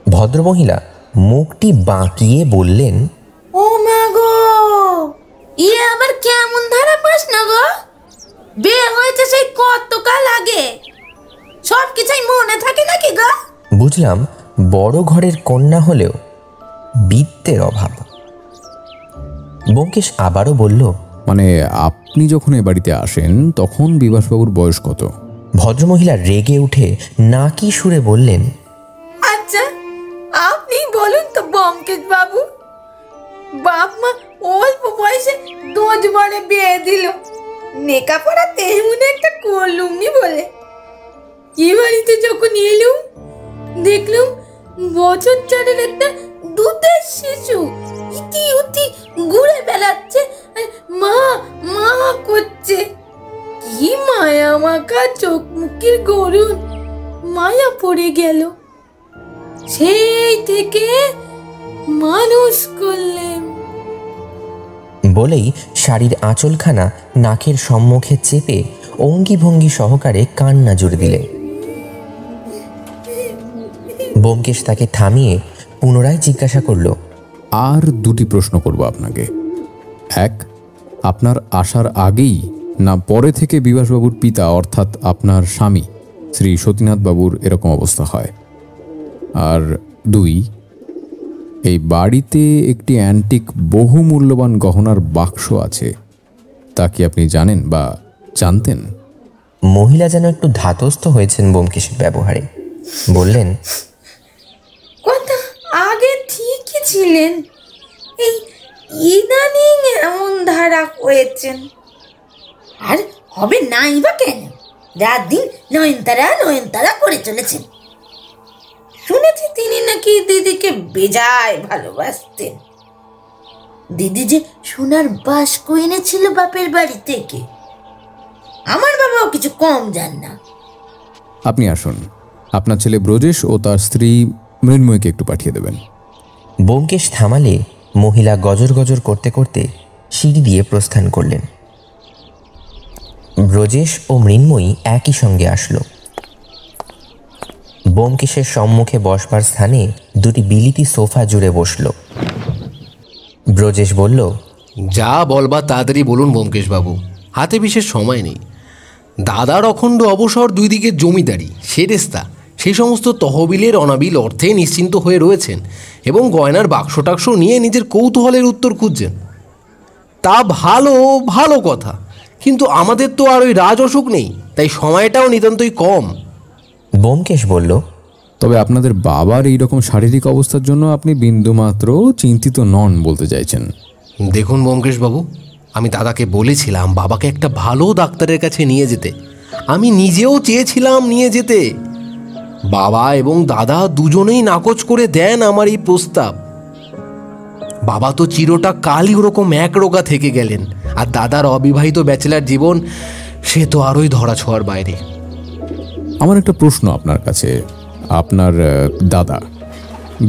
ভদ্রমহিলা মুখটি বাঁকিয়ে বললেন ও মা গো! ইয়ে আবার কেমন ধারা পাস না গো? বিয়ে হয়েছে সেই কতকাল আগে। সব কিছুই মনে থাকে নাকি গো? বুঝলাম বড় ঘরের কন্যা হলেও বিত্তের অভাব। ব্যোমকেশ আবারও বলল মানে আপনি যখন এ বাড়িতে আসেন তখন বিভাসবাবুর বয়স কত? ভদ্রমহিলা রেগে উঠে নাকি সুরে বললেন আচ্ছা আপনি বলুন তো বমকেশ বাবু। বাপ মা অল্প বয়সে দোজ বলে বিয়ে দিল। নেকাপড়া তেমন একটা করলুমনি বলে। কি বাড়িতে যখন এলুম দেখলুম বছর চারের একটা দুধের শিশু। ইতি উতি ঘুরে বেড়াচ্ছে। মা মা করছে। কি মায়া মাখা চোখ মুখের গরুন মায়া পড়ে গেল। সেই থেকে মানুষ করলেন। বলেই শাড়ির আঁচলখানা নাকের সম্মুখে চেপে অঙ্গি ভঙ্গি সহকারে কান্না জুড়ে দিলেন ব্যোমকেশ তাকে থামিয়ে পুনরায় জিজ্ঞাসা করল আর দুটি প্রশ্ন করব আপনাকে। এক আপনার আসার আগেই না পরে থেকে বিভাসবাবুর পিতা অর্থাৎ আপনার স্বামী শ্রী সতীনাথ বাবুর এরকম অবস্থা হয়? আর দুই এই বাড়িতে একটি অ্যান্টিক বহু মূল্যবান গহনার বাক্স আছে তা কি আপনি জানেন বা জানতেন? মহিলা যেন একটু ধাতস্থ হয়েছেন ব্যোমকেশের ব্যবহারে। বললেন কথা ছিলেন। এই ইদানিং এমন ধারা হয়েছেন। আর হবে নাই বা কেন? রাত দিন নয়নতারা নয়নতারা করে চলেছেন। শুনেছি তিনি নাকি দিদিকে বেজায় ভালোবাসতেন। দিদি যে সোনার বাস্ক এনেছিল বাপের বাড়ি থেকে। আমার বাবাও কিছু কম যান না। আপনি আসুন। আপনার ছেলে ব্রজেশ ও তার স্ত্রী মৃন্ময়কে একটু পাঠিয়ে দেবেন। ব্যোমকেশ থামালে মহিলা গজর গজর করতে করতে সিঁড়ি দিয়ে প্রস্থান করলেন। ব্রজেশ ও মৃন্ময়ী একই সঙ্গে আসলো। ব্যোমকেশের সম্মুখে বসবার স্থানে দুটি বিলিতি সোফা জুড়ে বসল। ব্রজেশ বলল, যা বলবার তাড়াতাড়ি বলুন ব্যোমকেশবাবু হাতে বিশেষ সময় নেই। দাদার অখণ্ড অবসর দুই দিকে জমিদারি সেরেস্তা সেই সমস্ত তহবিলের অনাবিল অর্থে নিশ্চিন্ত হয়ে রয়েছেন এবং গয়নার বাক্স টাক্স নিয়ে নিজের কৌতূহলের উত্তর খুঁজছেন। তা ভালো ভালো কথা। কিন্তু আমাদের তো আর ওই রাজ অসুখ নেই তাই সময়টাও নিতান্তই কম। ব্যোমকেশ বলল তবে আপনাদের বাবার এই রকম শারীরিক অবস্থার জন্য আপনি বিন্দুমাত্র চিন্তিত নন বলতে চাইছেন। দেখুন ব্যোমকেশবাবু আমি দাদাকে বলেছিলাম বাবাকে একটা ভালো ডাক্তারের কাছে নিয়ে যেতে। আমি নিজেও চেয়েছিলাম নিয়ে যেতে। বাবা এবং দাদা দুজনেই নাকচ করে দেন আমার এই প্রস্তাব। বাবা তো চিরটা কালই ওরকম এক রোগা থেকে গেলেন, আর দাদার অবিবাহিত ব্যাচেলার জীবন সে তো আরোই ধরা ছোঁয়ার বাইরে। আমার একটা প্রশ্ন আপনার কাছে, আপনার দাদা,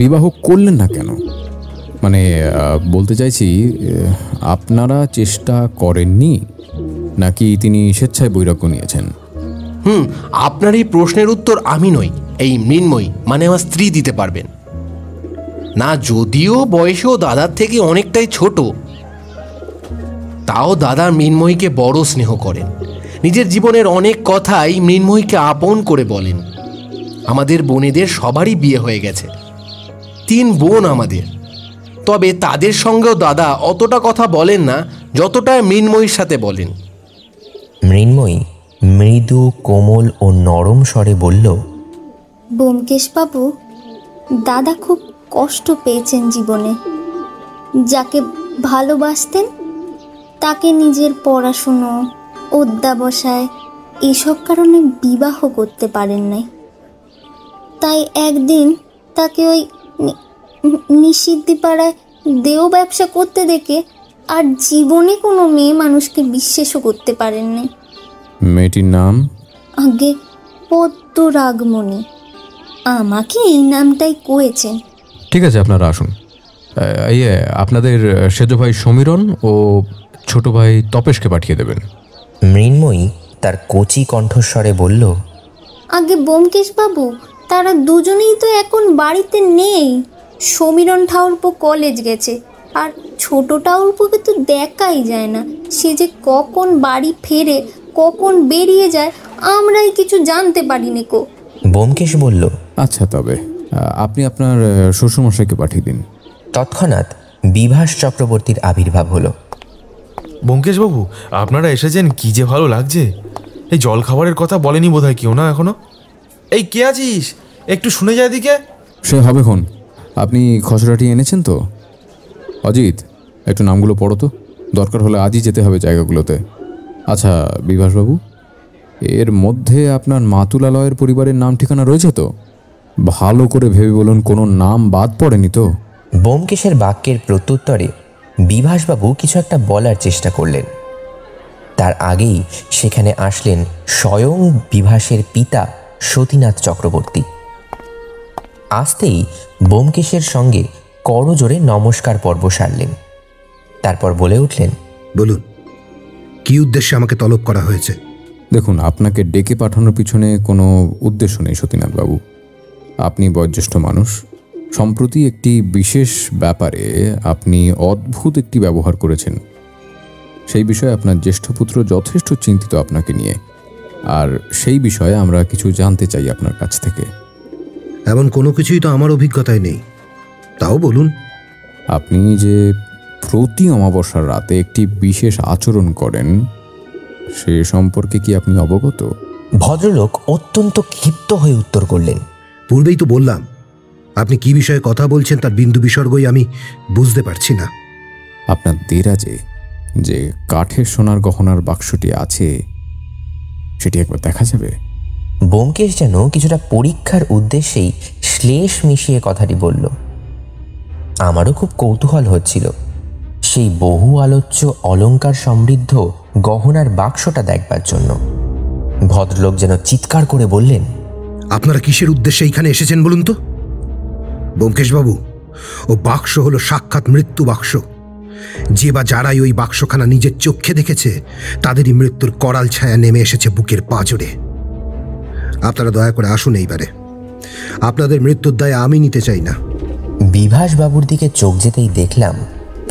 বিবাহ করলেন না কেন? মানে বলতে চাইছি আপনারা চেষ্টা করেননি, নাকি তিনি স্বেচ্ছায় বৈরাগ্য নিয়েছেন? হুম, আপনার এই প্রশ্নের উত্তর আমি নই, এই মৃন্ময়ী মানে আমার স্ত্রী দিতে পারবেন। না, যদিও বয়সেও দাদার থেকে অনেকটাই ছোট, তাও দাদা মৃন্ময়ীকে বড় স্নেহ করেন। নিজের জীবনের অনেক কথাই মৃন্ময়ীকে আপন করে বলেন। আমাদের বোনেদের সবারই বিয়ে হয়ে গেছে। তিন বোন আমাদের। তবে তাদের সঙ্গেও দাদা অতটা কথা বলেন না, যতটা মৃন্ময়ীর সাথে বলেন। মৃন্ময়ী? মৃদু, কোমল ও নরম স্বরে বলল, ব্যোমকেশবাবু, দাদা খুব কষ্ট পেয়েছেন জীবনে। যাকে ভালোবাসতেন, তাকে নিজের পড়াশুনো, অধ্যাবসায় এসব কারণে বিবাহ করতে পারেন নাই। তাই একদিন তাকে ওই নিষিদ্ধি পাড়ায় দেহ ব্যবসা করতে দেখে আর জীবনে কোনো মেয়ে মানুষকে বিশ্বাসও করতে পারেননি মেয়েটির নাম? আগে পদ্ম রাগমণি আমাকে এই নামটাই কয়েছেন। ঠিক আছে আপনারা আসুন। আহ, ইয়ে আপনাদের সেজ ভাই সমীরণ ও ছোট ভাই তপেশকে পাঠিয়ে দেবেন। মৃন্ময়ী তার কচি কণ্ঠস্বরে বলল আগে ব্যোমকেশ বাবু তারা দুজনেই তো এখন বাড়িতে নেই। সমীরণ ঠাউরপো কলেজ গেছে আর ছোট ঠাউরপোকে তো দেখাই যায় না সে যে কখন বাড়ি ফেরে কখন বেরিয়ে যায় আমরাই কিছু জানতে পারিনি কো। ব্যোমকেশ বলল আচ্ছা তবে আপনি আপনার শ্বশুরমশাইকে পাঠিয়ে দিন। তৎক্ষণাৎ বিভাস চক্রবর্তীর আবির্ভাব হলো। ব্যোমকেশবাবু আপনারা এসেছেন কি যে ভালো লাগছে। এই জল খাবারের কথা বলেনি বোধহয় কেউ না এখনও? এই কে আছিস? একটু শুনে যায় দিকে সে হবে খন। আপনি খসড়াটি এনেছেন তো? অজিত একটু নামগুলো পড়ো তো। দরকার হলে আজই যেতে হবে জায়গাগুলোতে। আচ্ছা বিভাসবাবু এর মধ্যে আপনার মাতুলালয়ের পরিবারের নাম ঠিকানা রয়েছে তো? ভালো করে ভেবে বলুন কোনো নাম বাদ পড়েনি তো? ব্যোমকেশের বাক্যের প্রত্যুত্তরে বিভাসবাবু কিছু একটা বলার চেষ্টা করলেন। তার আগেই সেখানে আসলেন স্বয়ং বিভাসের পিতা সতীনাথ চক্রবর্তী। আসতেই ব্যোমকেশের সঙ্গে করজোরে নমস্কার পর্ব সারলেন। তারপর বলে উঠলেন বলুন কি উদ্দেশ্যে আমাকে তলব করা হয়েছে? দেখুন আপনাকে ডেকে পাঠানোর পিছনে কোনো উদ্দেশ্য নেই সতীনাথবাবু। আপনি বয়োজ্যেষ্ঠ মানুষ। সম্প্রতি একটি বিশেষ ব্যাপারে আপনি অদ্ভুত একটি ব্যবহার করেছেন। সেই বিষয়ে আপনার জ্যেষ্ঠ পুত্র যথেষ্ট চিন্তিত আপনাকে নিয়ে। আর সেই বিষয়ে আমরা কিছু জানতে চাই আপনার কাছ থেকে। এমন কোনো কিছুই তো আমার অভিজ্ঞতায় নেই। তাও বলুন। আপনি যে প্রতি অমাবস্যার রাতে একটি বিশেষ আচরণ করেন সে সম্পর্কে কি আপনি অবগত? ভদ্রলোক অত্যন্ত ক্ষিপ্ত হয়ে উত্তর করলেন পূর্বেই তো বললাম আপনি কি বিষয়ে কথা বলছেন তার বিন্দু বিসর্গই আমি বুঝতে পারছি না। আপনার দেরাজে যে কাঠের সোনার গহনার বাক্সটি আছে সেটি একবার দেখা যাবে? ব্যোমকেশ যেন কিছুটা পরীক্ষার উদ্দেশ্যেই শ্লেষ মিশিয়ে কথাটি বলল। আমারও খুব কৌতূহল হচ্ছিল। সেই বহু আলোচ্য অলঙ্কার সমৃদ্ধ গহনার বাক্সটা দেখবার জন্য। ভদ্রলোক যেন চিৎকার করে বললেন আপনারা কিসের উদ্দেশ্যে এইখানে এসেছেন বলুন তো? ব্যোমকেশবাবু ও বাক্স হলো সাক্ষাৎ মৃত্যু বাক্স। যে বা যারাই ওই বাক্সখানা নিজের চোখে দেখেছে তাদেরই মৃত্যুর করাল ছায়া নেমে এসেছে বুকের পাঁজরে। আপনারা দয়া করে আসুন এইবারে। আপনাদের মৃত্যুর দায় আমি নিতে চাই না। বিভাসবাবুর দিকে চোখ যেতেই দেখলাম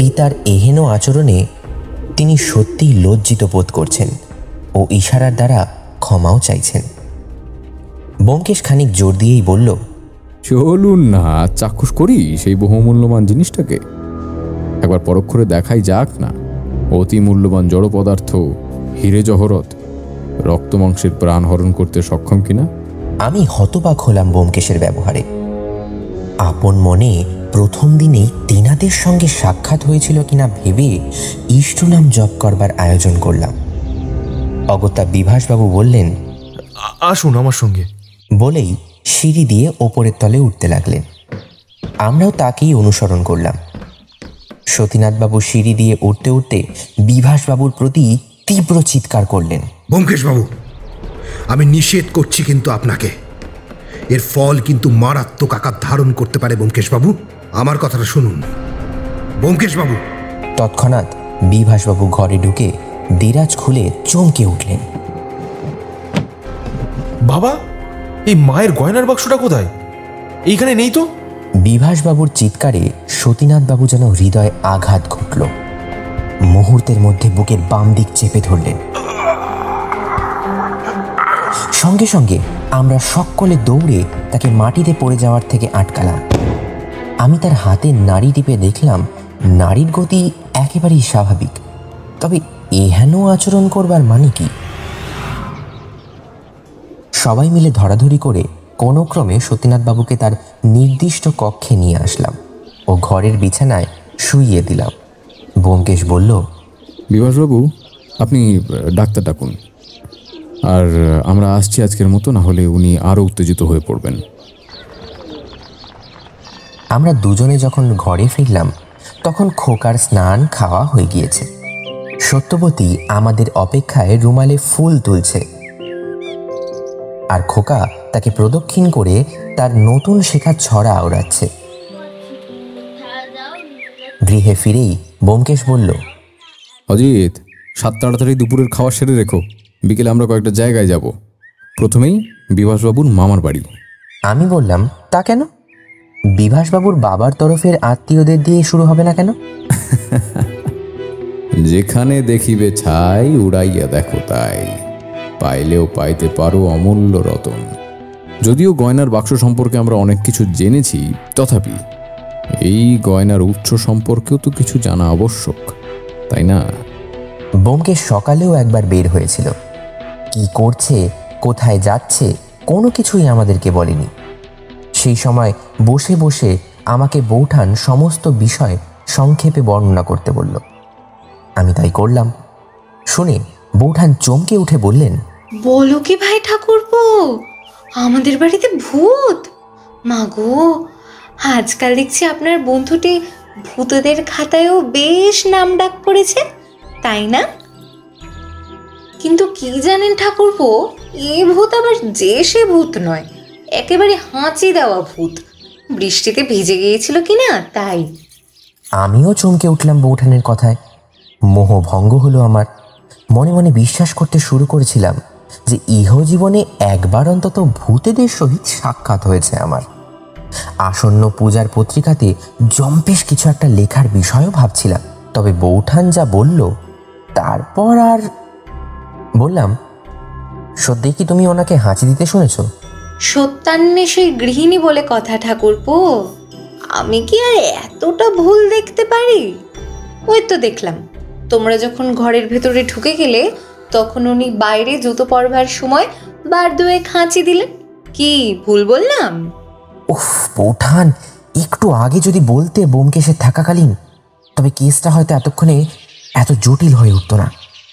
পিতার এহেন আচরণে তিনি সত্যিই লজ্জিত বোধ করছেন ও ইশারার দ্বারা ক্ষমাও চাইছেন। ব্যোমকেশ খানিক জোর দিয়েই বলল চলুন না চাক্ষুষ করি সেই বহুমূল্যবান জিনিসটাকে। একবার পরোক্ষরে দেখাই যাক না অতি মূল্যবান জড় পদার্থ হিরে জহরত রক্ত মাংসের প্রাণ হরণ করতে সক্ষম কিনা? আমি হতবাক হলাম ব্যোমকেশের ব্যবহারে। আপন মনে প্রথম দিনেই তেনাদের সঙ্গে সাক্ষাৎ হয়েছিল কিনা ভেবে ইষ্টনাম জপ করবার আয়োজন করলাম। অগত্যা বিভাসবাবু বললেন আসুন আমার সঙ্গে। বলেই সিঁড়ি দিয়ে ওপরের তলে উঠতে লাগলেন। আমরাও তাকেই অনুসরণ করলাম। সতীনাথবাবু সিঁড়ি দিয়ে উঠতে উঠতে বিভাসবাবুর প্রতি তীব্র চিৎকার করলেন। ব্যোমকেশবাবু আমি নিষেধ করছি কিন্তু আপনাকে। এর ফল কিন্তু মারাত্মক আকার ধারণ করতে পারে ব্যোমকেশবাবু আমার কথাটা শুনুন। ব্যোমকেশবাবু। তৎক্ষণাৎ বিভাসবাবু ঘরে ঢুকে দেরাজ খুলে চমকে উঠলেন। বাবা এই মায়ের গয়নার বাক্সটা কোথায়? এইখানে নেই তো। বিভাসবাবুর চিৎকারে সতীনাথবাবু যেন হৃদয়ে আঘাত ঘটল। মুহূর্তের মধ্যে বুকের বাম দিক চেপে ধরলেন। সঙ্গে সঙ্গে আমরা সকলে দৌড়ে তাকে মাটিতে পড়ে যাওয়ার থেকে আটকালাম। আমি তার হাতে নাড়ি টিপে দেখলাম নারীর গতি একেবারেই স্বাভাবিক। তবে এহেন আচরণ করবার মানে কি? সবাই মিলে ধরাধরি করে কোনো ক্রমে সতীনাথবাবুকে তার নির্দিষ্ট কক্ষে নিয়ে আসলাম ও ঘরের বিছানায় শুইয়ে দিলাম। ব্যোমকেশ বলল, বিভাসবাবু, আপনি ডাক্তার ডাকুন। আর আমরা আসছি আজকের মতো, না হলে উনি আরও উত্তেজিত হয়ে পড়বেন। আমরা দুজনে যখন ঘরে ফিরলাম তখন খোকার স্নান খাওয়া হয়ে গিয়েছে। সত্যবতী আমাদের অপেক্ষায় রুমালে ফুল তুলছে। আর খোকা তাকে প্রদক্ষিণ করে তার নতুন শেখা ছড়া ওড়াচ্ছে। গৃহে ফিরেই ব্যোমকেশ বলল অজিত সাত তাড়াতাড়ি দুপুরের খাওয়া সেরে রেখো। বিকেলে আমরা কয়েকটা জায়গায় যাব। প্রথমেই বিভাসবাবুর মামার বাড়ি। আমি বললাম তা কেন? বিভাসবাবুর বাবার তরফের আত্মীয়দের দিয়ে শুরু হবে না কেন? <laughs> যেখানে দেখিবে ছাই উড়াইয়া দেখো তাই। পাইলেও পাইতে পারো অমূল্য রতন। যদিও গয়নার বাক্স সম্পর্কে আমরা অনেক কিছু জেনেছি তথাপি এই গয়নার উৎস সম্পর্কেও তো কিছু জানা আবশ্যক তাই না? বোমকে সকালেও একবার বের হয়েছিল। কি করছে কোথায় যাচ্ছে কোনো কিছুই আমাদেরকে বলেনি। সেই সময় বসে বসে আমাকে বৌঠান সমস্ত বিষয় সংক্ষেপে বর্ণনা করতে বলল। আমি তাই করলাম। শুনে বৌঠান চমকে উঠে বললেন, বলো কি ভাই ঠাকুরপো, আমাদের বাড়িতে ভূত? মাগো, আজকাল দেখছি আপনার বন্ধুটি ভূতদের খাতায়ও বেশ নাম ডাক করেছে, তাই না? কিন্তু কি জানেন ঠাকুরপো, এ ভূত আবার যে সে ভূত নয়। একেবারে হাঁচি দেওয়া ভূত। বৃষ্টিতে ভিজে গিয়েছিল কিনা, তাই। আমিও চমকে উঠলাম বৌঠানের কথায়। মোহভঙ্গ হলো আমার। মনে মনে বিশ্বাস করতে শুরু করেছিলাম যে ইহজীবনে একবার অন্তত ভূতেদের সহিত সাক্ষাৎ হয়েছে আমার। আসন্ন পূজার পত্রিকাতে জম্পেশ কিছু একটা লেখার বিষয়ও ভাবছিলাম। তবে বৌঠান যা বলল, তারপর আর বললাম, সত্যি কি তুমি ওনাকে হাঁচি দিতে শুনেছো? সত্যান্বেষী গৃহিণী বলে কথা, ঠাকুরপো। আমি কি আর এতটা ভুল দেখতে পারি? ওই তো দেখলাম। তোমরা যখন ঘরের ভেতরে ঢুকে গেলে, তখন উনি বাইরে জুতো পরবার সময় বার দুয়ে খাঁচি দিলেন। কি ভুল বললাম? উফ, বৌঠান, একটু আগে যদি বলতে বোমকেশের থাকাকালীন, তবে কেসটা হয়তো এতক্ষণে এত জটিল হয়ে উঠতো না।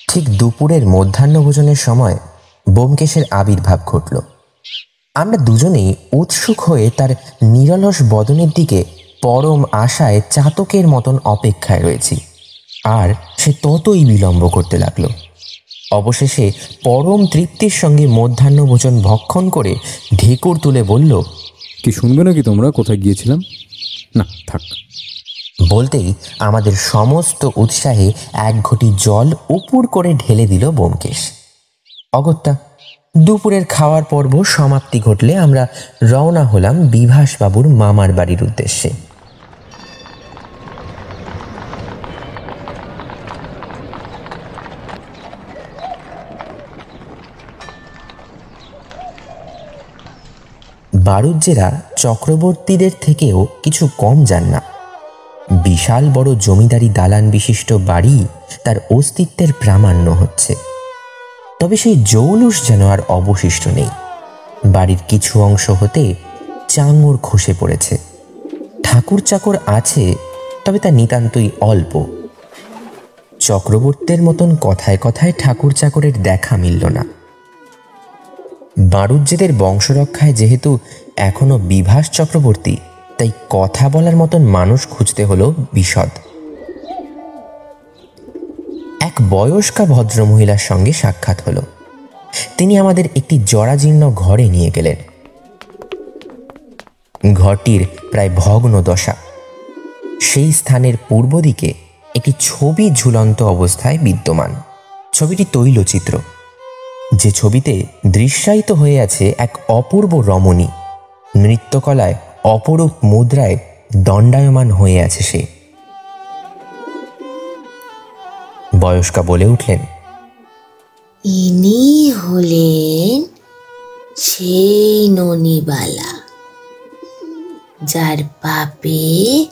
ঠিক দুপুরের মধ্যাহ্ন ভোজনের সময় বোমকেশের আবির্ভাব ঘটল। আমরা দুজনেই উৎসুক হয়ে তার নিরলস বদনের দিকে পরম আশায় চাতকের মতন অপেক্ষায় রয়েছি। আর সে ততই বিলম্ব করতে লাগল। অবশেষে পরম তৃপ্তির সঙ্গে মধ্যাহ্নভোজন ভক্ষণ করে ঢেকুর তুলে বলল কি শুনবে নাকি তোমরা? কোথায় গিয়েছিলাম? না থাক। বলতেই আমাদের সমস্ত উৎসাহে এক ঘটি জল উপুর করে ঢেলে দিল বোমকেশ অগত্যা দুপুরের খাওয়ার পর্ব সমাপ্তি ঘটলে আমরা রওনা হলাম বিভাসবাবুর মামার বাড়ির উদ্দেশ্যে। বারুজ্যেরা চক্রবর্তীদের থেকেও কিছু কম যান না। বিশাল বড় জমিদারি দালান বিশিষ্ট বাড়ি তার অস্তিত্বের প্রামাণ্য হচ্ছে। তবে সেই জৌলুস যেন আর অবশিষ্ট নেই। বাড়ির কিছু অংশ হতে চাঙর খসে পড়েছে। ঠাকুর চাকর আছে, তবে তা নিতান্তই অল্প। চক্রবর্তীর মতন কথায় কথায় ঠাকুর চাকরের দেখা মিলল না। বাড়ুজ্যেদের বংশরক্ষায় যেহেতু এখনও বিভাস চক্রবর্তী, তাই কথা বলার মতন মানুষ খুঁজতে হলো বিশদ। এক বয়স্কা ভদ্রমহিলার সঙ্গে সাক্ষাৎ হলো। তিনি আমাদের একটি জরাজীর্ণ ঘরে নিয়ে গেলেন। ঘরটির প্রায় ভগ্ন দশা। সেই স্থানের পূর্ব দিকে একটি ছবি ঝুলন্ত অবস্থায় বিদ্যমান। ছবিটি তৈলচিত্র। যে ছবিতে দৃশ্যায়িত হয়ে আছে এক অপূর্ব রমণী। নৃত্যকলায় অপরূপ মুদ্রায় দণ্ডায়মান হয়ে আছে সে। বয়স্কা বলে উঠলেন। ইনি হলেন সেই ননিবালা, যার পাপে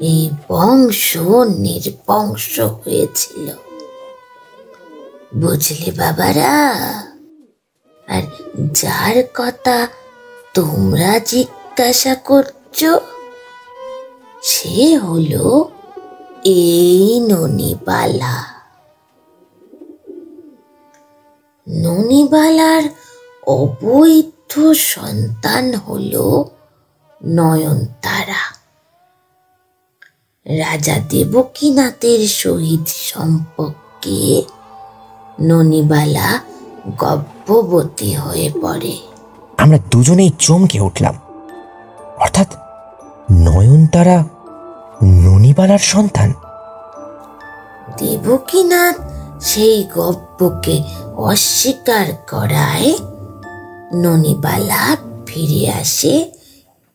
এই বংশ নির্বংশ হয়েছিল। বুঝলে বাবারা? আর যার কথা তোমরা জিজ্ঞাসা করছ, সে হলো এই ননিবালা। ননিবালার অবৈধ সন্তান হলো নয়নতারা। রাজা দেবকীনাথের সহিত সম্পর্কে ননিবালা গর্ভবতী হয়ে পড়ে। আমরা দুজনেই চমকে উঠলাম। অর্থাৎ নয়নতারা ননিবালার সন্তান। দেবকীনাথ সেই গপ্পকে অস্বীকার করায় ননিবালা ফিরে আসে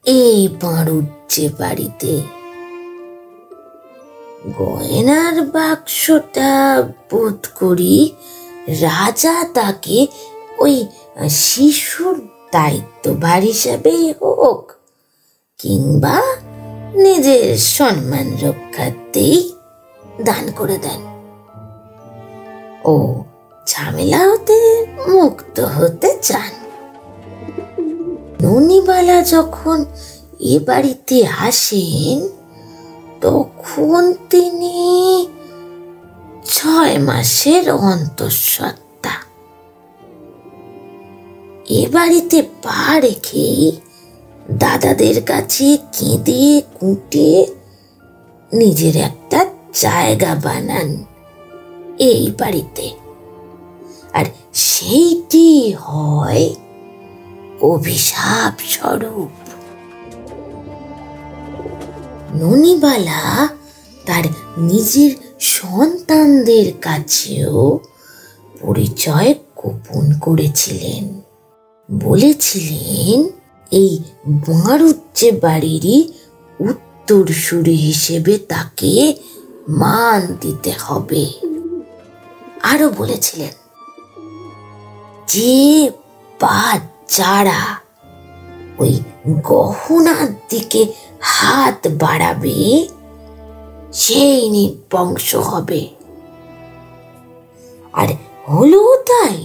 এই বাড়ুজ্জে বাড়িতে। গয়নার বাক্সটা বোধ করি রাজা তাকে ওই শিশুর দায়িত্বভার হিসাবেই হোক কিংবা নিজের সম্মান রক্ষার্থেই দান করে দেন। ও ঝামেলা হতে মুক্ত হতে চান। ননিবালা যখন এ বাড়িতে আসেন, তখন তিনি ছয় মাসের অন্তঃসত্ত্বা। এ বাড়িতে পা রেখেই দাদাদের কাছে কেঁদে কুটে নিজের একটা জায়গা বানান এই বাড়িতে। আর সেইটি হয় অভিশাপ স্বরূপ। ননিবালা তার নিজের সন্তানদের কাছেও পরিচয় গোপন করেছিলেন। বলেছিলেন এই বাঁড়ুজ্জে বাড়িরই উত্তরসূরি হিসেবে তাকে মান দিতে হবে। আরও বলেছিলেন, যে বা যারা ওই গহনার দিকে হাত বাড়াবে, সেই নির্বংশ হবে। আর হলো তাই,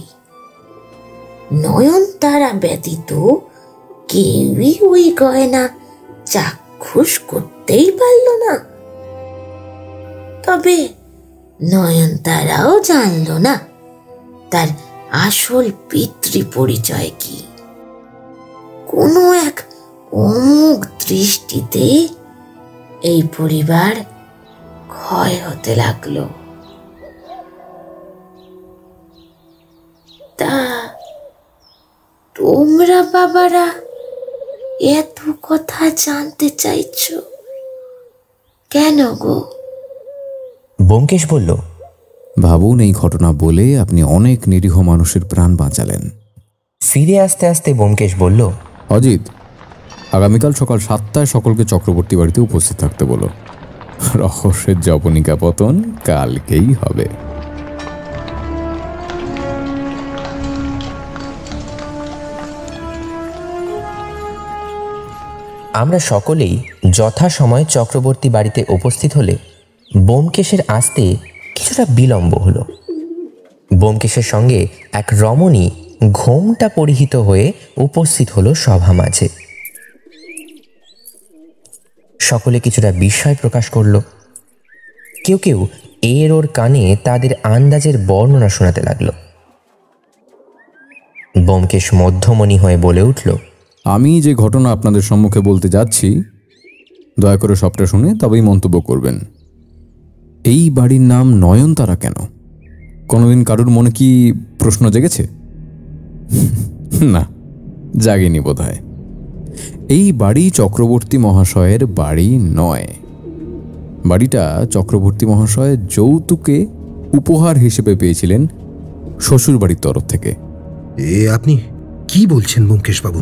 নয়নতারা ব্যতীত কেউই ওই গয়না চাক্ষুষ করতেই পারল না। তবে নয়নতারাও জানল না তার আসল পিতৃ পরিচয় কি। কোনো এক অমুক দৃষ্টিতে এই পরিবার ক্ষয় হতে লাগল। তা তোমরা বাবারা এত কথা জানতে চাইছো। কেন গো? ব্যোমকেশ বলল ভাবুন এই ঘটনা বলে আপনি অনেক নিরীহ মানুষের প্রাণ বাঁচালেন। ফিরে আসতে আসতে ব্যোমকেশ বলল অজিত আগামীকাল সকাল সাতটায় সকলকে চক্রবর্তী বাড়িতে উপস্থিত থাকতে বলো। রহস্যের জবনিকা পতন কালকেই হবে। আমরা সকলেই যথাসময়ে চক্রবর্তী বাড়িতে উপস্থিত হলে বোমকেশের আসতে কিছুটা বিলম্ব হলো। বোমকেশের সঙ্গে এক রমণী ঘোমটা পরিহিত হয়ে উপস্থিত হলো সভা মাঝে। সকলে কিছুটা বিস্ময় প্রকাশ করল। কেউ কেউ এর ওর কানে তাদের আন্দাজের বর্ণনা শোনাতে লাগল। বোমকেশ মধ্যমণি হয়ে বলে উঠল আমি যে ঘটনা আপনাদের সম্মুখে বলতে যাচ্ছি, দয়া করে সবটা শুনে তবেই মন্তব্য করবেন। এই বাড়ির নাম নয়নতারা কেন? কোনোদিন কারুর মনে কি প্রশ্ন জেগেছে? <laughs> না, জাগেনি বোধ এই বাড়ি চক্রবর্তী মহাশয়ের বাড়ি নয়। বাড়িটা চক্রবর্তী মহাশয় যৌতুকে উপহার হিসেবে পেয়েছিলেন শ্বশুরবাড়ির তরফ থেকে। এ আপনি কি বলছেন ব্যোমকেশবাবু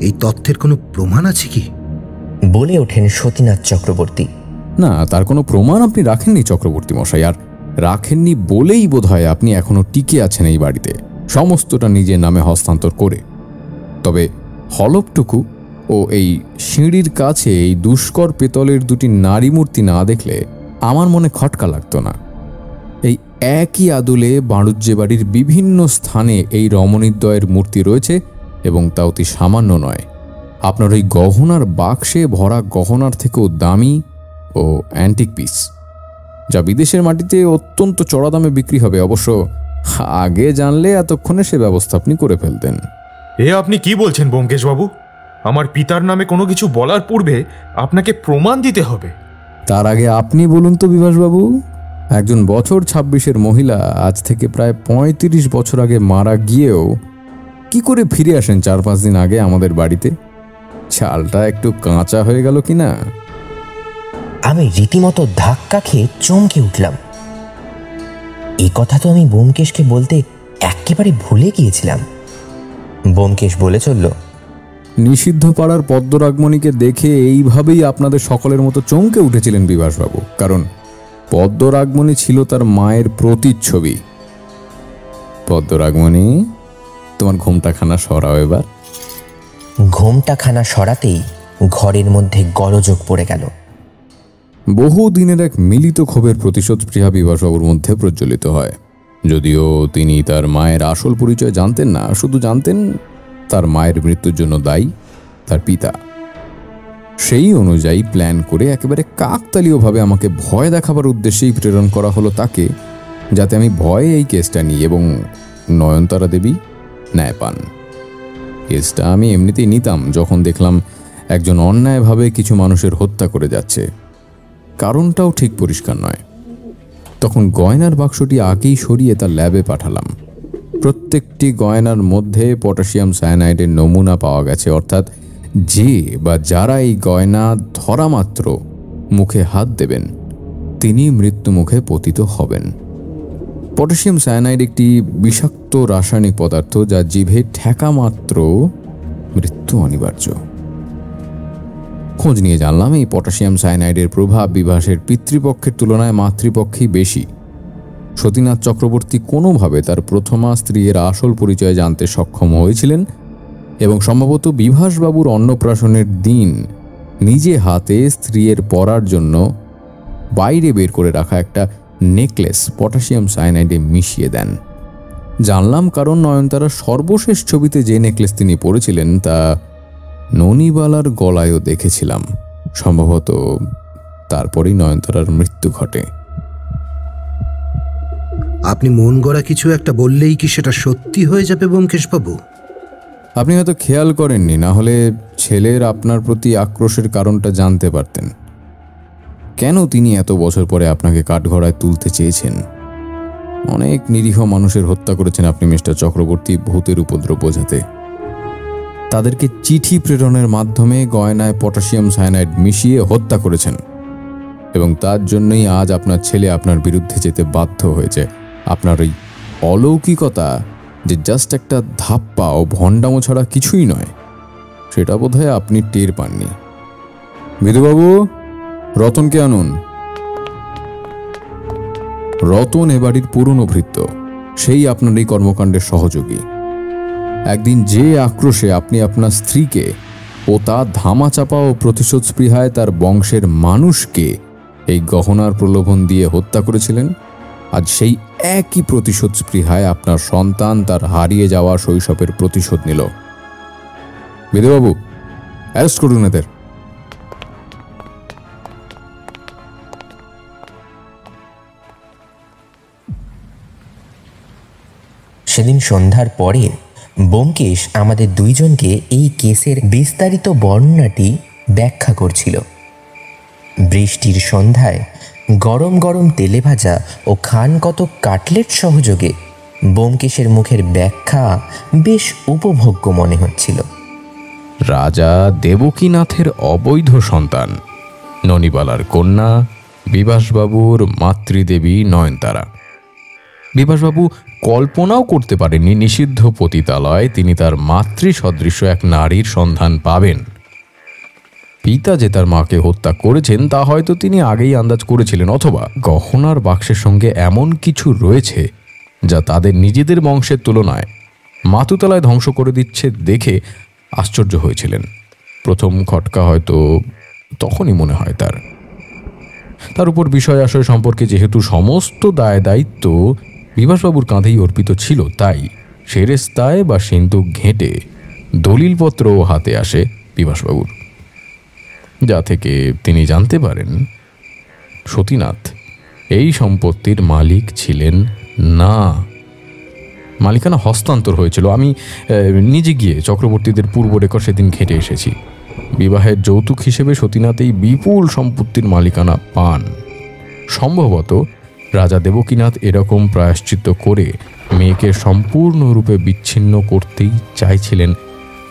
এই তথ্যের কোনো প্রমাণ আছে কি? বলে ওঠেন সতীনাথ চক্রবর্তী। না তার কোনো প্রমাণ আপনি রাখেননি চক্রবর্তী মশাই আর রাখেননি বলেই বোধহয় আপনি এখনও টিকে আছেন এই বাড়িতে। সমস্তটা নিজের নামে হস্তান্তর করে। তবে হলপটুকু ও এই সিঁড়ির কাছে এই দুষ্কর পেতলের দুটি নারী মূর্তি না দেখলে আমার মনে খটকা লাগতো না। এই একই আদলে বাণুজ্যে বাড়ির বিভিন্ন স্থানে এই রমণীদ্বয়ের মূর্তি রয়েছে এবং তা অতি সামান্য নয়। আপনার ওই গহনার বাক্সে ভরা গহনার থেকেও দামি ও অ্যান্টিক পিস যা বিদেশের মাটিতে অত্যন্ত চড়া দামে বিক্রি হবে। অবশ্য আগে জানলে এতক্ষণে সে ব্যবস্থা আপনি করে ফেলতেন। এ আপনি কি বলছেন ব্যোমকেশবাবু? আমার পিতার নামে কোনো কিছু বলার পূর্বে আপনাকে প্রমাণ দিতে হবে। তার আগে আপনি বলুন তো বিভাসবাবু একজন বছর ছাব্বিশের মহিলা আজ থেকে প্রায় পঁয়ত্রিশ বছর আগে মারা গিয়েও কি করে ফিরে আসেন চার পাঁচ দিন আগে আমাদের বাড়িতে? চালটা একটু কাঁচা হয়ে গেল কি না? আমি রীতিমতো ধাক্কা খেয়ে চমকে উঠলাম। এই কথা তো আমি বোমকেশকে বলতে একেবারে ভুলে গিয়েছিলাম। বোমকেশ বলে চলল নিষিদ্ধ পাড়ার পদ্মরাগমণিকে দেখে এইভাবেই আপনাদের সকলের মতো চমকে উঠেছিলেন বিভাসবাবু। কারণ পদ্মরাগমণি ছিল তার মায়ের প্রতিচ্ছবি। পদ্মরাগমণি? তোমার ঘুমটাখানা সরাও এবার। ঘোমটা খানা সরাতেই ঘরের মধ্যে গলযোগ পড়ে গেল। বহু দিনের এক মিলিত ক্ষোভের প্রতিশোধ প্রিয়া বিভাসবাবুর মধ্যে প্রজ্বলিত হয়। যদিও তিনি তার মায়ের আসল পরিচয় জানতেন না শুধু জানতেন তার মায়ের মৃত্যুর জন্য দায়ী তার পিতা। সেই অনুযায়ী প্ল্যান করে একেবারে কাকতালীয়ভাবে আমাকে ভয় দেখাবার উদ্দেশ্যেই প্রেরণ করা হলো তাকে যাতে আমি ভয়ে এই কেসটা নিই এবং নয়নতারা দেবী ন্যায় পান কেসটা আমি এমনিতেই নিতাম যখন দেখলাম একজন অন্যায়ভাবে কিছু মানুষের হত্যা করে যাচ্ছে। কারণটাও ঠিক পরিষ্কার নয়। তখন গয়নার বাক্সটি আগেই সরিয়ে তার ল্যাবে পাঠালাম। প্রত্যেকটি গয়নার মধ্যে পটাশিয়াম সায়ানাইডের নমুনা পাওয়া গেছে, অর্থাৎ যে বা যারা এই গয়না ধরা মাত্র মুখে হাত দেবেন, তিনি মৃত্যু মুখে পতিত হবেন। পটাশিয়াম সায়ানাইড একটি বিষাক্ত রাসায়নিক পদার্থ যা জিভে ঠেকা মাত্র মৃত্যু অনিবার্য। খোঁজ নিয়ে জানলাম, এই পটাশিয়াম সায়ানাইডের প্রভাব বিভাসের পিতৃপক্ষের তুলনায় মাতৃপক্ষেই বেশি। সতীনাথ চক্রবর্তী কোনোভাবে তার প্রথমা স্ত্রীর আসল পরিচয় জানতে সক্ষম হয়েছিলেন এবং সম্ভবত বিভাসবাবুর অন্নপ্রাশনের দিন নিজে হাতে স্ত্রীর পরার জন্য বাইরে বের করে রাখা একটা নেকলেস পটাশিয়াম সায়ানাইডে মিশিয়ে দেন। জানলাম কারণ নয়নতারা সর্বশেষ ছবিতে যে নেকলেস তিনি পরেছিলেন তা ননিবালার গলায়ও দেখেছিলাম। সম্ভবত তারপরেই নয়নতারার মৃত্যু ঘটে। আপনি মন গড়া কিছু একটা বললেই কি সেটা সত্যি হয়ে যাবে ব্যোমকেশবাবু? আপনি হয়তো খেয়াল করেননি না হলে ছেলের আপনার প্রতি আক্রোশের কারণটা জানতে পারতেন। কেন তিনি এত বছর পরে আপনাকে কাঠগড়ায় তুলতে চেয়েছেন? অনেক নিরীহ মানুষের হত্যা করেছেন আপনি, মিস্টার চক্রবর্তী, ভূতের উপদ্রব বোঝাতে। তাদেরকে চিঠি প্রেরণের মাধ্যমে গয়নায় পটাশিয়াম সায়ানাইড মিশিয়ে হত্যা করেছেন। এবং তার জন্যই আজ আপনার ছেলে আপনার বিরুদ্ধে যেতে বাধ্য হয়েছে। আপনার ওই অলৌকিকতা যে জাস্ট একটা ধাপ্পা ও ভণ্ডামো ছাড়া কিছুই নয়, সেটা বোধহয় আপনি টের পাননি। বিধুবাবু রতনকে আনুন। রতন এ বাড়ির পুরনো ভৃত্য। সেই আপনার এই কর্মকাণ্ডের সহযোগী। একদিন যে আক্রোশে আপনি আপনার স্ত্রীকে ও তার ধামাচাপা ও প্রতিশোধ স্পৃহায় তার বংশের মানুষকে এই গহনার প্রলোভন দিয়ে হত্যা করেছিলেন, আজ সেই একই প্রতিশোধ স্পৃহায় আপনার সন্তান তার হারিয়ে যাওয়া শৈশবের প্রতিশোধ নিল। বিধুবাবু অ্যারেস্ট করুন এদের। সেদিন সন্ধ্যার পরে ব্যোমকেশ আমাদের দুইজনকে এই কেসের বিস্তারিত বর্ণনাটি ব্যাখ্যা করছিল। বৃষ্টির সন্ধ্যায় গরম গরম তেলে ভাজা ও খান কত কাটলেট সহযোগে ব্যোমকেশের মুখের ব্যাখ্যা বেশ উপভোগ্য মনে হচ্ছিল। রাজা দেবকীনাথের অবৈধ সন্তান, ননিবালার কন্যা, বিভাসবাবুর মাতৃদেবী নয়নতারা। বিভাসবাবু কল্পনাও করতে পারেননি নিষিদ্ধ পতিতালয়, তিনি তার মাতৃ সদৃশ্য এক নারীর সন্ধান পাবেন। পিতা যে তার মাকে হত্যা করেছেন, তা হয়তো তিনি আগেই আন্দাজ করেছিলেন, অথবা গহনার বাক্সের সঙ্গে এমন কিছু রয়েছে যা তাদের নিজেদের বংশের তুলনায় মাতুতলায় ধ্বংস করে দিচ্ছে দেখে আশ্চর্য হয়েছিলেন। প্রথম খটকা হয়তো তখনই মনে হয় তার। তার উপর বিষয় আশয় সম্পর্কে যেহেতু সমস্ত দায় দায়িত্ব বিভাসবাবুর কাঁধেই অর্পিত ছিল তাই সেরেস্তায় বা সিন্ধুক ঘেঁটে দলিলপত্রও হাতে আসে বিভাসবাবুর। যা থেকে তিনি জানতে পারেন, সতীনাথ, এই সম্পত্তির মালিক ছিলেন না। মালিকানা হস্তান্তর হয়েছিল। আমি নিজে গিয়ে চক্রবর্তীদের পূর্ব রেকর্ড সেদিন ঘেঁটে এসেছি। বিবাহের যৌতুক হিসেবে সতীনাথ এই বিপুল সম্পত্তির মালিকানা পান। সম্ভবত রাজা দেবকীনাথ এরকম প্রায়শ্চিত্ত করে মেয়েকে সম্পূর্ণরূপে বিচ্ছিন্ন করতেই চাইছিলেন,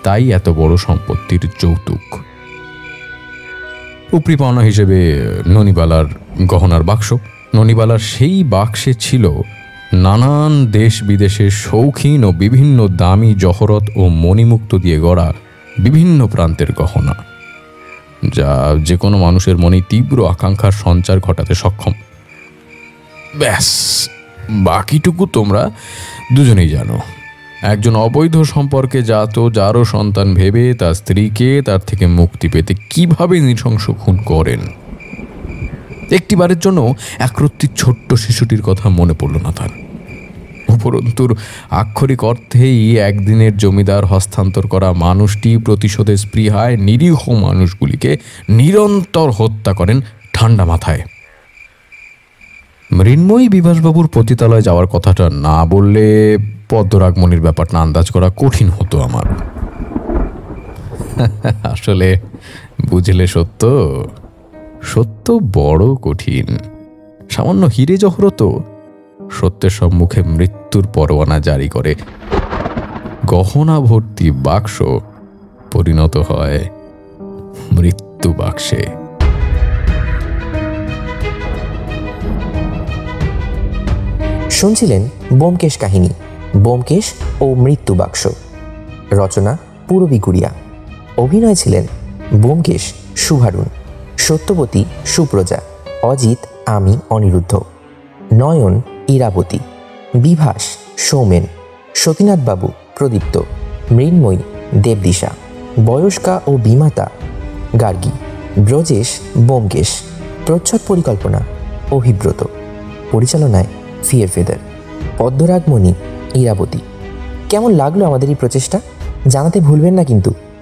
তাই এত বড় সম্পত্তির যৌতুক। উপরি পাওনা হিসেবে ননিবালার গহনার বাক্স। ননিবালার সেই বাক্সে ছিল নানান দেশ বিদেশের শৌখিন ও বিভিন্ন দামি জহরত ও মণিমুক্ত দিয়ে গড়া বিভিন্ন প্রান্তের গহনা, যা যে কোনো মানুষের মনে তীব্র আকাঙ্ক্ষার সঞ্চার ঘটাতে সক্ষম। ব্যাস, বাকিটুকু তোমরা দুজনেই জানো। একজন অবৈধ সম্পর্কে জাত, যারও সন্তান ভেবে তার স্ত্রীকে তার থেকে মুক্তি পেতে কীভাবে নৃশংস খুন করেন? একটিবারের জন্য একরত্তি ছোট্ট শিশুটির কথা মনে পড়ল না তার উপরন্তুর আক্ষরিক অর্থেই একদিনের জমিদার হস্তান্তর করা মানুষটি প্রতিশোধের স্পৃহায় নিরীহ মানুষগুলিকে নিরন্তর হত্যা করেন ঠান্ডা মাথায়। মৃন্ময়ী বিভাসবাবুর পতিতালয় যাওয়ার কথাটা না বললে পদ্মরাগমণির ব্যাপারটা আন্দাজ করা কঠিন হতো আমার। আসলে বুঝলে সত্য সত্য বড় কঠিন। সামান্য হিরে জহরত সত্যের সম্মুখে মৃত্যুর পরোয়ানা জারি করে। গহনা ভর্তি বাক্স পরিণত হয় মৃত্যু বাক্সে। শুনছিলেন বোমকেশ কাহিনী, বোমকেশ ও মৃত্যু বাক্স। রচনা পূরবী গুড়িয়া। অভিনয় ছিলেন বোমকেশ শুভারুণ সত্যবতী সুপ্রজা, অজিত, আমি, অনিরুদ্ধ। নয়ন, ইরাবতী। বিভাস, সৌমেন। সতীনাথবাবু, প্রদীপ্ত। মৃন্ময়ী, দেবদিশা। বয়স্কা ও বিমাতা, গার্গী। ব্রজেশ, বোমকেশ। প্রচ্ছদ পরিকল্পনা, অভিব্রত। পরিচালনায় ফিয়ের ফেদার পদ্মরাগমণি ইরাবতী। কেমন লাগল আমাদের এই প্রচেষ্টা? জানাতে ভুলবেন না কিন্তু।